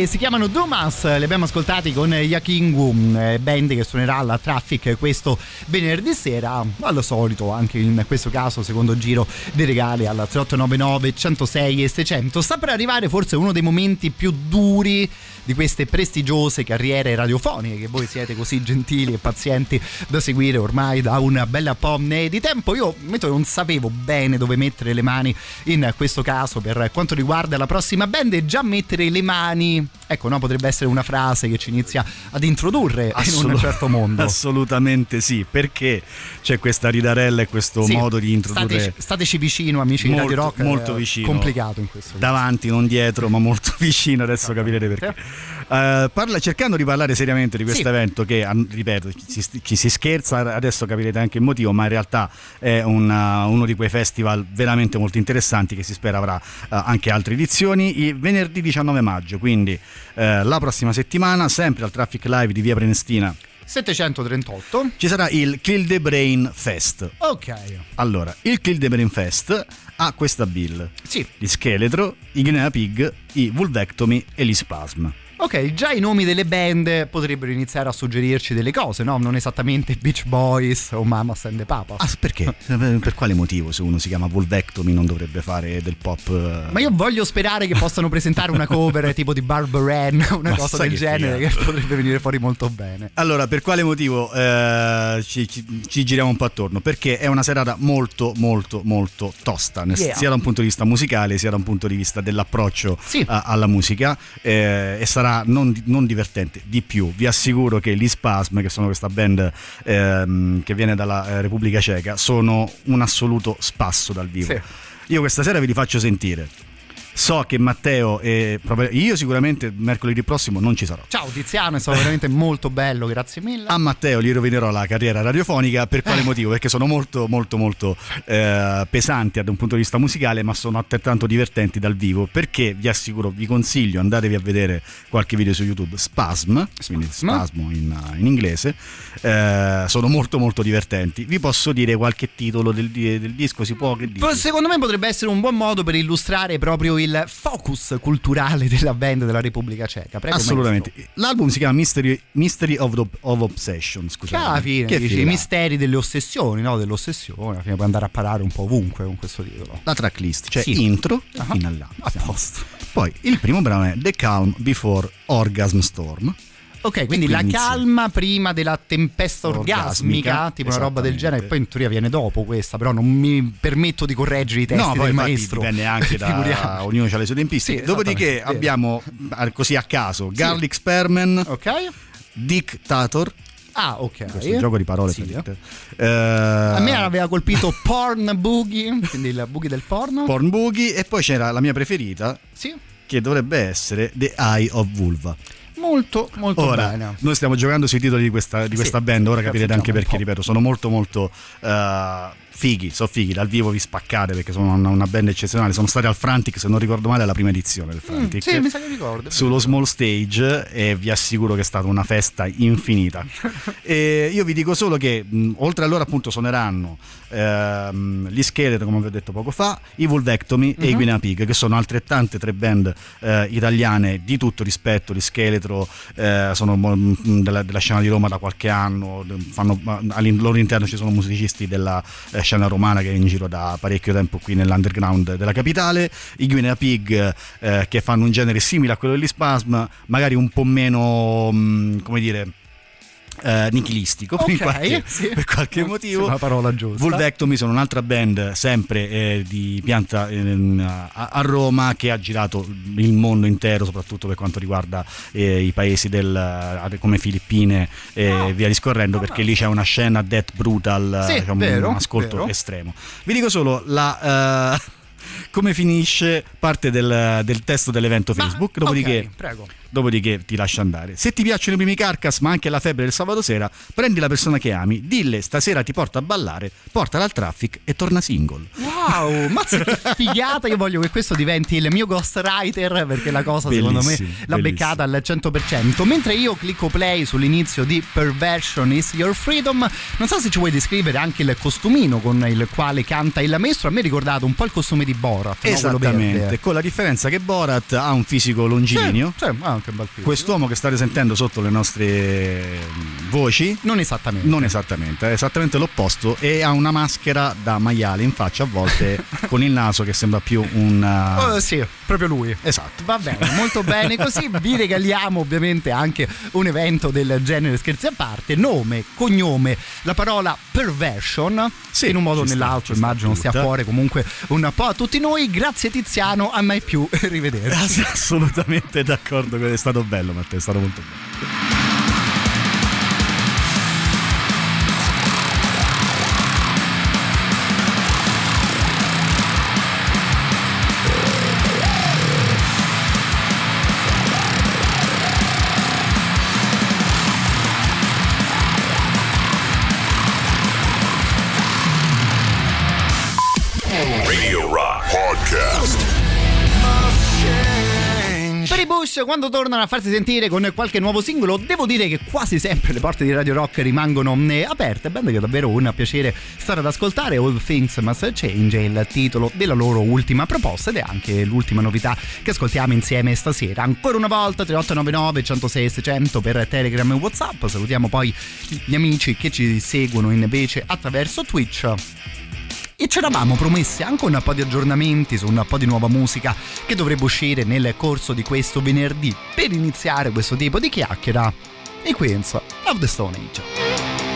Si chiamano Dumas, li abbiamo ascoltati con Yakingu, eh, band che suonerà alla Traffic questo venerdì sera, al solito anche in questo caso secondo giro dei regali al 3899 106 e 600. Sta per arrivare forse uno dei momenti più duri di queste prestigiose carriere radiofoniche che voi siete così gentili e pazienti da seguire ormai da una bella po' di tempo. Io non sapevo bene dove mettere le mani in questo caso per quanto riguarda la prossima band e già mettere le mani, ecco, no, potrebbe essere una frase che ci inizia ad introdurre in Assolu- un certo mondo. Assolutamente sì, perché c'è questa ridarella e questo Sì, modo di introdurre stateci, stateci vicino, amici di molto, Radio Rock. molto è vicino. Complicato in questo davanti, non dietro, ma molto vicino. Adesso capirete perché. Eh, parla- cercando di parlare seriamente di questo Sì. evento, che ripeto, ci, si- ci si scherza, adesso capirete anche il motivo, ma in realtà è una- uno di quei festival veramente molto interessanti che si spera avrà eh, anche altre edizioni. Il venerdì 19 maggio, quindi eh, la prossima settimana, sempre al Traffic Live di Via Prenestina. 738. Ci sarà il Kill the Brain Fest. Ok. Allora, il Kill the Brain Fest ha questa bill. Sì. Gli scheletro, i Guinea Pig, i Vulvectomy e gli Spasm. Ok, già i nomi delle band potrebbero iniziare a suggerirci delle cose, no? Non esattamente Beach Boys o Mamas and the Papa. Ah, perché? Per quale motivo se uno si chiama Vulvectomy non dovrebbe fare del pop? eh? Ma io voglio sperare che possano presentare una cover tipo di Barbara Ann, una Ma cosa del che genere figata. che potrebbe venire fuori molto bene. Allora, per quale motivo eh, ci, ci- ci giriamo un po' attorno? Perché è una serata molto, molto, molto tosta, Yeah. sia da un punto di vista musicale, sia da un punto di vista dell'approccio a- alla musica, eh, e sarà non, di- non divertente di più. Vi assicuro che gli Spasm, che sono questa band ehm, che viene dalla eh, Repubblica Ceca, sono un assoluto spasso dal vivo. Sì. Io questa sera ve li faccio sentire. So che Matteo e io sicuramente mercoledì prossimo non ci sarò. Ciao Tiziano, è stato veramente molto bello, grazie mille. A Matteo gli rovinerò la carriera radiofonica per quale motivo? Perché sono molto molto molto eh, pesanti da un punto di vista musicale ma sono altrettanto divertenti dal vivo perché vi assicuro, vi consiglio, andatevi a vedere qualche video su YouTube, Spasm, quindi spasmo in, in inglese, eh, sono molto molto divertenti. Vi posso dire qualche titolo del, del disco, si può che Secondo me potrebbe essere un buon modo per illustrare proprio il focus culturale della band della Repubblica Ceca. Prego, Assolutamente. L'album si chiama Mystery, Mystery of, the- of Obsession, Che scusate. alla fine Che dici, i misteri delle ossessioni, no? Dell'ossessione, alla fine puoi andare a parare un po' ovunque con questo titolo. la tracklist, cioè Sì. intro e Ah, fino all'altro. a posto. Poi il primo brano è The Calm Before Orgasm Storm. Ok, quindi E la quindi calma prima della tempesta orgasmica, Orgasmica, tipo una roba del genere, poi in teoria viene dopo questa, però non mi permetto di correggere i testi no, poi maestro. dipende anche da ognuno ha le sue tempistiche. Sì, Dopodiché abbiamo ah, così a caso Garlic Sperman, Ok. Dictator. Ah, ok. Questo gioco di parole Sì. A Eh, me aveva colpito Porn Boogie, quindi il boogie del porno. Porn Boogie e poi c'era la mia preferita Sì. che dovrebbe essere The Eye of Vulva. Molto, molto Ora, bene. noi stiamo giocando sui titoli di questa, di Sì, questa band, ora capirete anche perché, ripeto, sono molto molto eh, fighi, sono fighi, dal vivo vi spaccate perché sono una, una band eccezionale, sono stati al Frantic, se non ricordo male, alla prima edizione del Mm, Frantic. sì, mi sa che ricordo. Sullo small stage e vi assicuro che è stata una festa infinita. e io vi dico solo che mh, oltre a loro appunto suoneranno ehm, gli Skeleton, come vi ho detto poco fa, i Vulvectomy e i Mhm. Guinea Pig, che sono altrettante tre band eh, italiane di tutto rispetto. Gli Scheletro eh, sono mh, della, della scena di Roma da qualche anno, fanno, al loro interno ci sono musicisti della eh, scena romana che è in giro da parecchio tempo qui nell'underground della capitale. I Guinea Pig eh, che fanno un genere simile a quello degli Spasm, magari un po' meno, mh, come dire eh, nichilistico per, Ok, qualche, sì. per qualche motivo. Sì, la parola giusta. Vulvectomy sono un'altra band sempre eh, di pianta ehm, a, a Roma che ha girato il mondo intero, soprattutto per quanto riguarda eh, i paesi del, eh, come Filippine e via discorrendo, perché lì c'è una scena death brutal, Sì, c'è un, vero, un ascolto vero. estremo. Vi dico solo la. eh, come finisce parte del, del testo dell'evento Facebook, dopodiché ok, prego. Dopodiché ti lascia andare. Se ti piacciono i primi carcass, ma anche la febbre del sabato sera, prendi la persona che ami, dille stasera ti porto a ballare, portala al traffic e torna single. Wow, mazza che figata! Io voglio che questo diventi il mio ghostwriter perché la cosa secondo me Bellissimo, l'ha bellissimo. beccata al 100%. Mentre io clicco play sull'inizio di Perversion is Your Freedom, non so se ci vuoi descrivere anche il costumino con il quale canta il maestro. A me ha ricordato un po' il costume di Borat, no? Esattamente, verde. con la differenza che Borat ha un fisico longilineo. Sì, sì, ah, che bel film. Quest'uomo che state sentendo sotto le nostre mm, voci Non esattamente. non esattamente, è esattamente l'opposto e ha una maschera da maiale in faccia a volte con il naso che sembra più un uh, Oh, sì, proprio lui. Esatto. Va bene, molto bene. Così vi regaliamo ovviamente anche un evento del genere scherzi a parte. Nome, cognome, la parola perversion. in un modo o sta, nell'altro, sta immagino stia a cuore comunque un po' a tutti noi. Grazie Tiziano, a mai più rivederci. assolutamente d'accordo, è stato bello Matteo, è stato molto bello. Bush, quando tornano a farsi sentire con qualche nuovo singolo, devo dire che quasi sempre le porte di Radio Rock rimangono eh, aperte. Band che è davvero un piacere stare ad ascoltare. All Things Must Change è il titolo della loro ultima proposta ed è anche l'ultima novità che ascoltiamo insieme stasera. Ancora una volta 3899 106 600 per Telegram e Whatsapp. Salutiamo poi gli amici che ci seguono invece attraverso Twitch. E ci eravamo promessi anche un po' di aggiornamenti su un po' di nuova musica che dovrebbe uscire nel corso di questo venerdì per iniziare questo tipo di chiacchiera. I Queens of the Stone Age.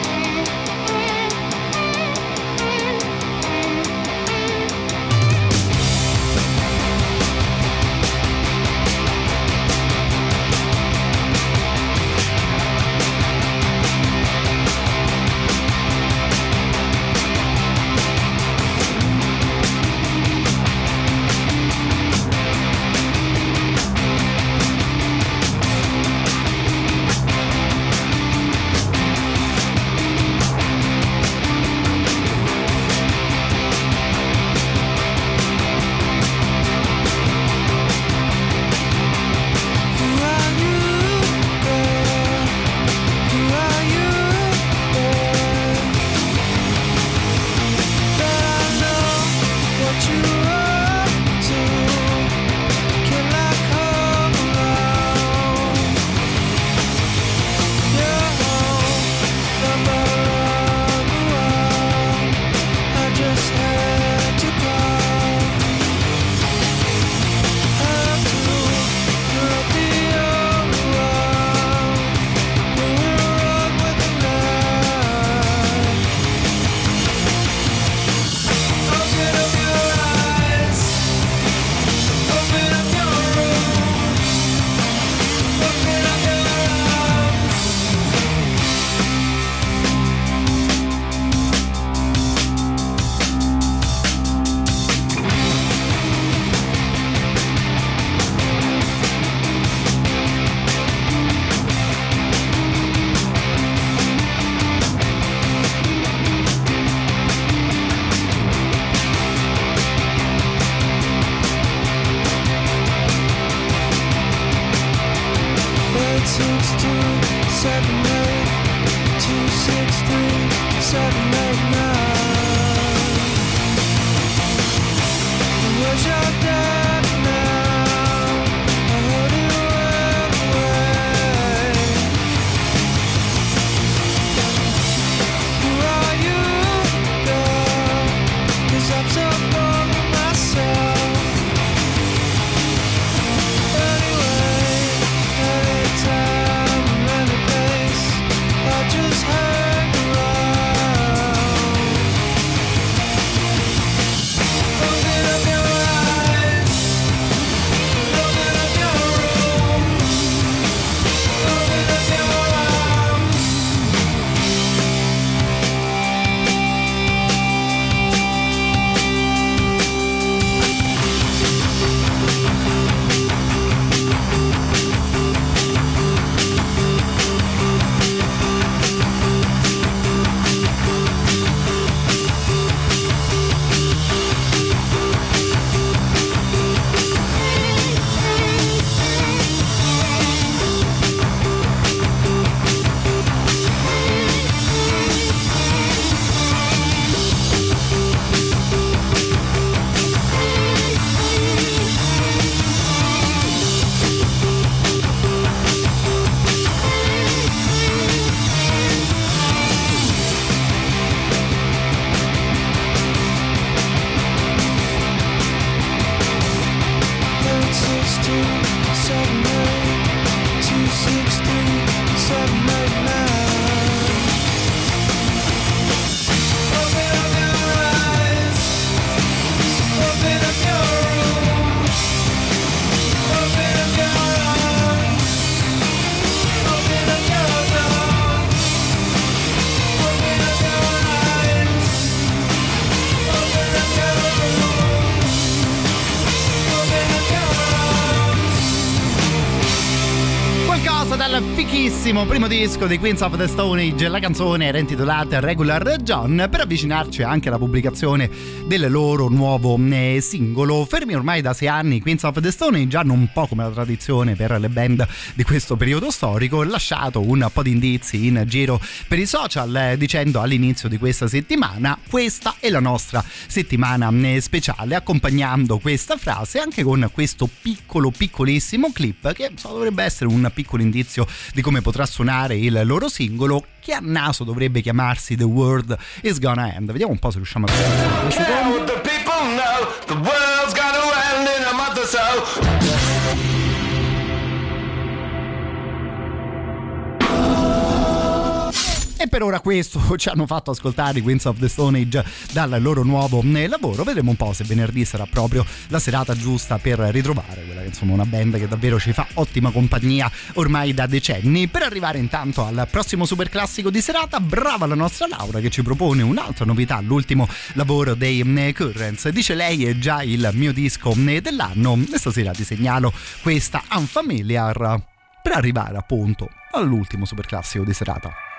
Pochissimo primo disco di Queens of the Stone Age la canzone era intitolata Regular John per avvicinarci anche alla pubblicazione del loro nuovo eh, singolo. Fermi ormai da sei anni Queens of the Stone Age hanno un po' come la tradizione per le band di questo periodo storico lasciato un po' di indizi in giro per i social eh, dicendo all'inizio di questa settimana questa è la nostra settimana eh, speciale accompagnando questa frase anche con questo piccolo piccolissimo clip che so, dovrebbe essere un piccolo indizio di come potrà suonare il loro singolo che a naso dovrebbe chiamarsi The World Is Gonna End vediamo un po' se riusciamo a so. E per ora questo ci hanno fatto ascoltare i Queens of the Stone Age dal loro nuovo eh, lavoro. Vedremo un po' se venerdì sarà proprio la serata giusta per ritrovare quella che insomma una band che davvero ci fa ottima compagnia ormai da decenni. Per arrivare intanto al prossimo super classico di serata, brava la nostra Laura che ci propone un'altra novità, l'ultimo lavoro dei eh, Currents. Dice lei è già il mio disco eh, dell'anno e stasera ti segnalo questa Unfamiliar per arrivare appunto all'ultimo super classico di serata.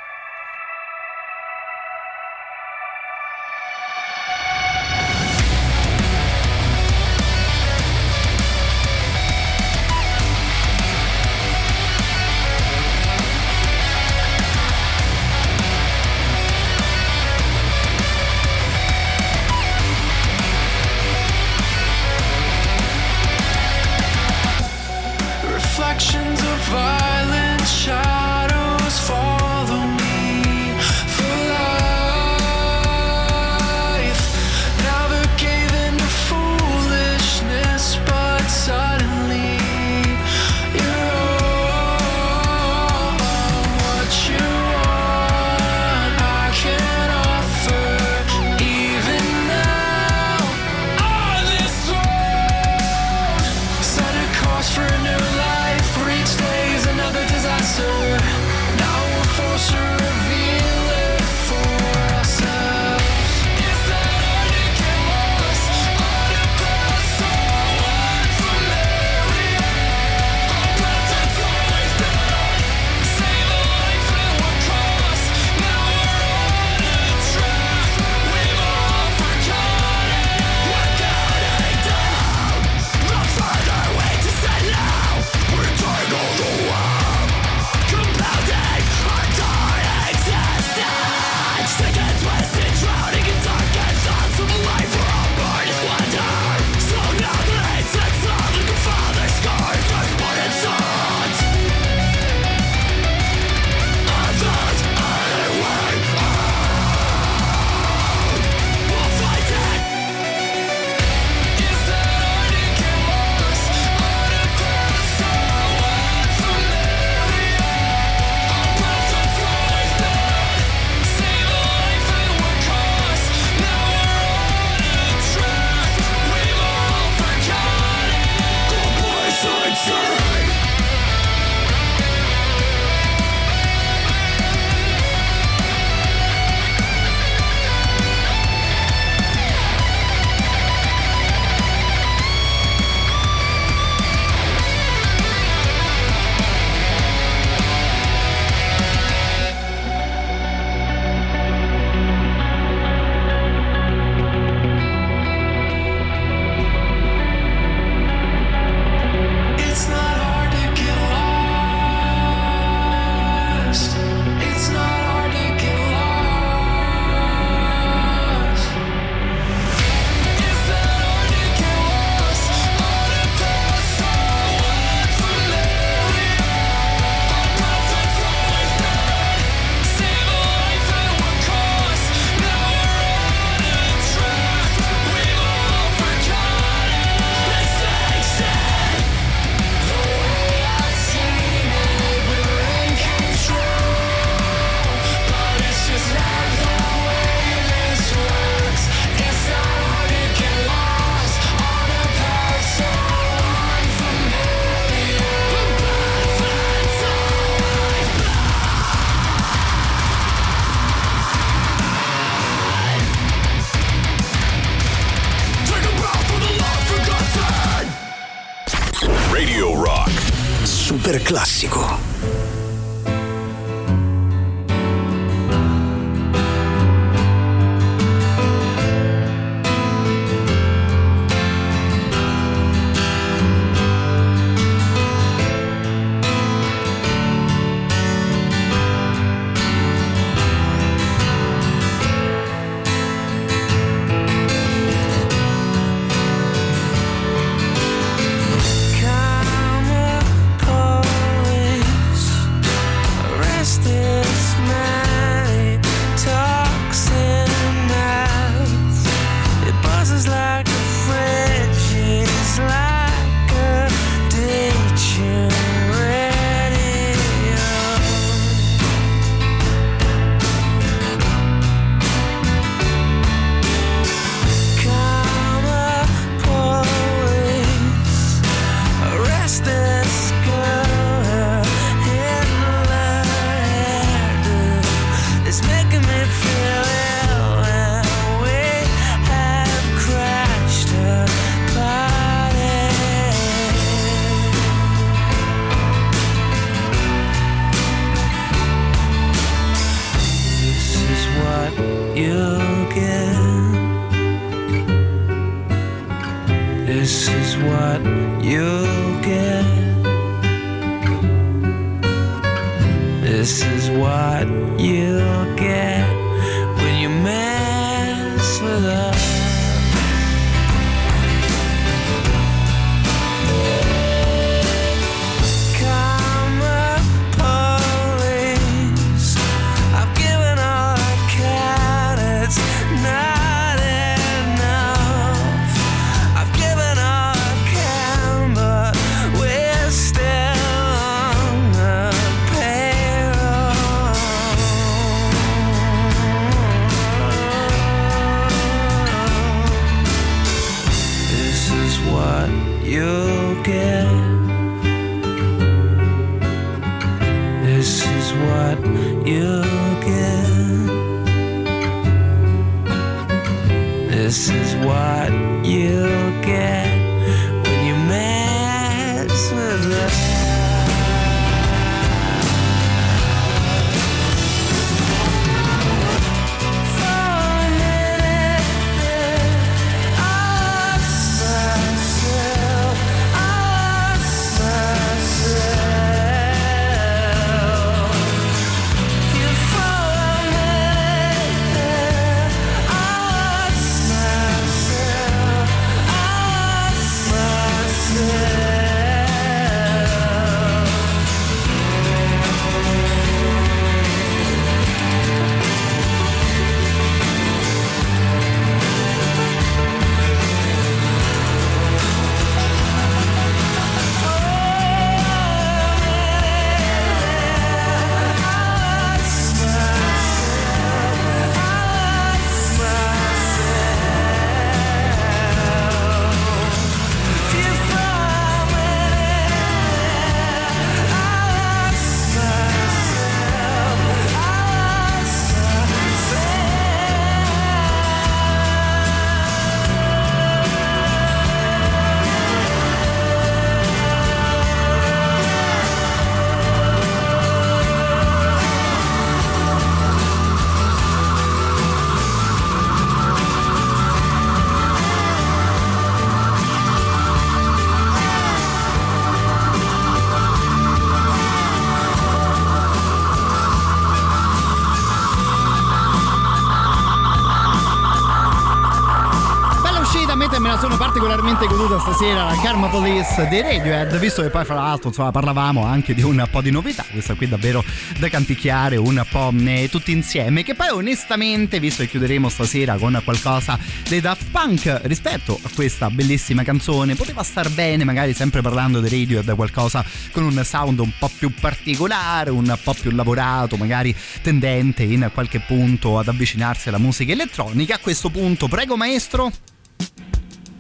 Stasera la Karma Police dei Radiohead, visto che poi fra l'altro insomma parlavamo anche di un po' di novità, questa qui davvero da canticchiare un po' eh, tutti insieme, che poi onestamente, visto che chiuderemo stasera con qualcosa dei Daft Punk rispetto a questa bellissima canzone, poteva star bene magari sempre parlando dei Radiohead qualcosa con un sound un po' più particolare, un po' più lavorato, magari tendente in qualche punto ad avvicinarsi alla musica elettronica. A questo punto, prego maestro.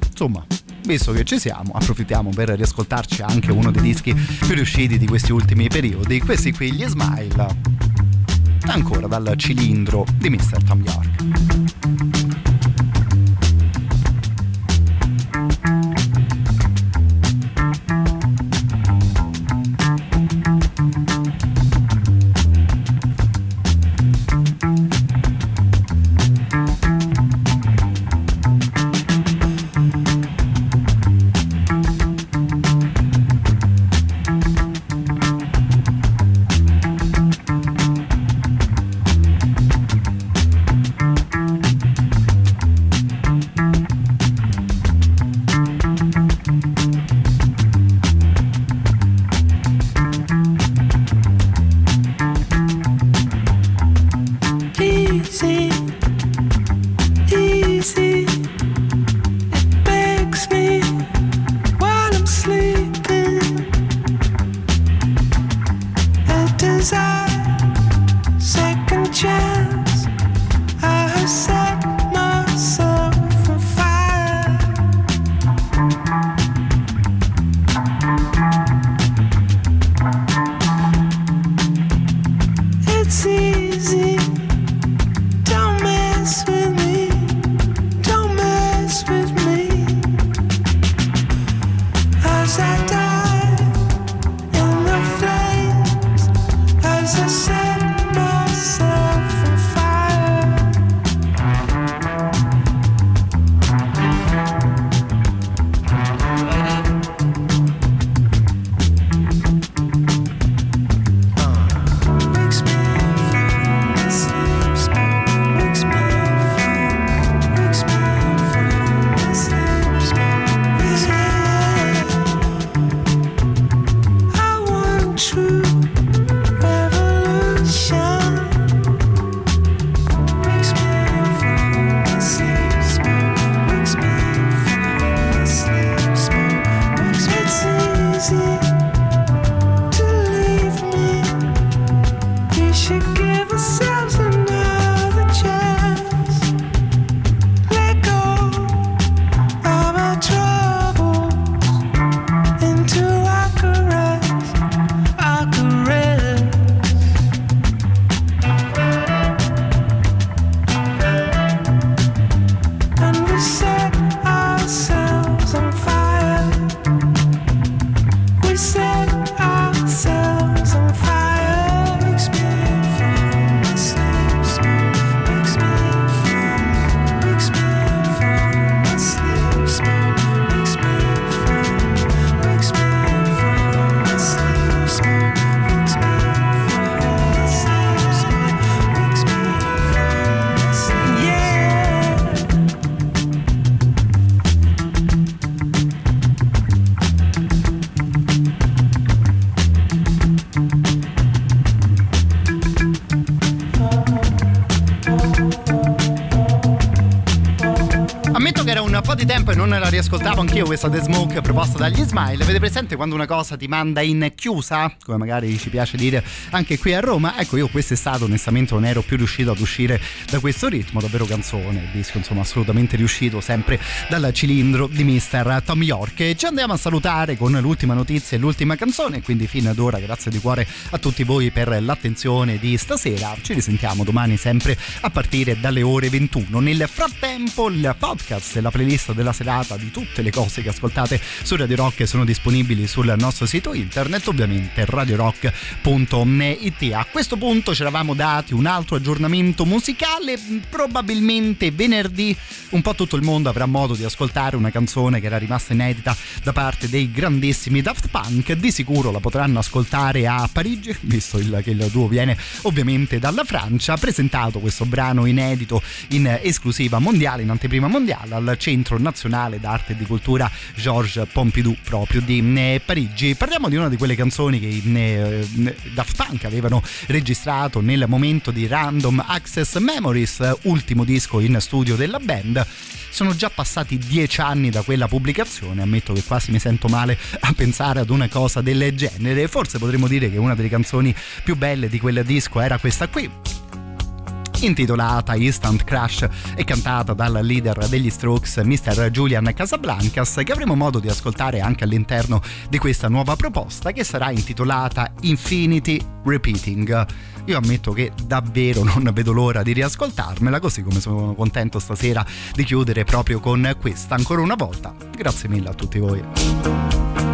Insomma, visto che ci siamo, approfittiamo per riascoltarci anche uno dei dischi più riusciti di questi ultimi periodi. Questi qui, gli Smile, ancora dal cilindro di Mr. Tom York. Riascoltavo anch'io questa The Smoke proposta dagli Smile. Avete presente quando una cosa ti manda in chiusa? Come magari ci piace dire anche qui a Roma. Ecco, io quest'estate onestamente non ero più riuscito ad uscire da questo ritmo, davvero canzone, disco insomma assolutamente riuscito sempre dal cilindro di Mr. Tom York. E ci andiamo a salutare con l'ultima notizia e l'ultima canzone, quindi fino ad ora grazie di cuore a tutti voi per l'attenzione di stasera. Ci risentiamo domani sempre a partire dalle ore 21. Nel frattempo il podcast e la playlist della serata di tutte le cose che ascoltate su Radio Rock sono disponibili sul nostro sito internet, ovviamente radiorock.it. A questo punto ci eravamo dati un altro aggiornamento musicale, probabilmente venerdì un po' tutto il mondo avrà modo di ascoltare una canzone che era rimasta inedita da parte dei grandissimi Daft Punk, di sicuro la potranno ascoltare a Parigi, visto il, che il duo viene ovviamente dalla Francia, presentato questo brano inedito in esclusiva mondiale, in anteprima mondiale al Centro Nazionale d'Arte e di Cultura Georges Pompidou proprio di eh, Parigi. Parliamo di una di quelle canzoni che eh, Daft Punk avevano registrato nel momento di Random Access Memories, ultimo disco in studio della band. Sono già passati dieci anni da quella pubblicazione, ammetto che quasi mi sento male a pensare ad una cosa del genere. Forse potremmo dire che una delle canzoni più belle di quel disco era questa qui intitolata Instant Crash e cantata dal leader degli Strokes Mr. Julian Casablancas che avremo modo di ascoltare anche all'interno di questa nuova proposta che sarà intitolata Infinity Repeating. Io ammetto che davvero non vedo l'ora di riascoltarmela, così come sono contento stasera di chiudere proprio con questa ancora una volta. Grazie mille a tutti voi.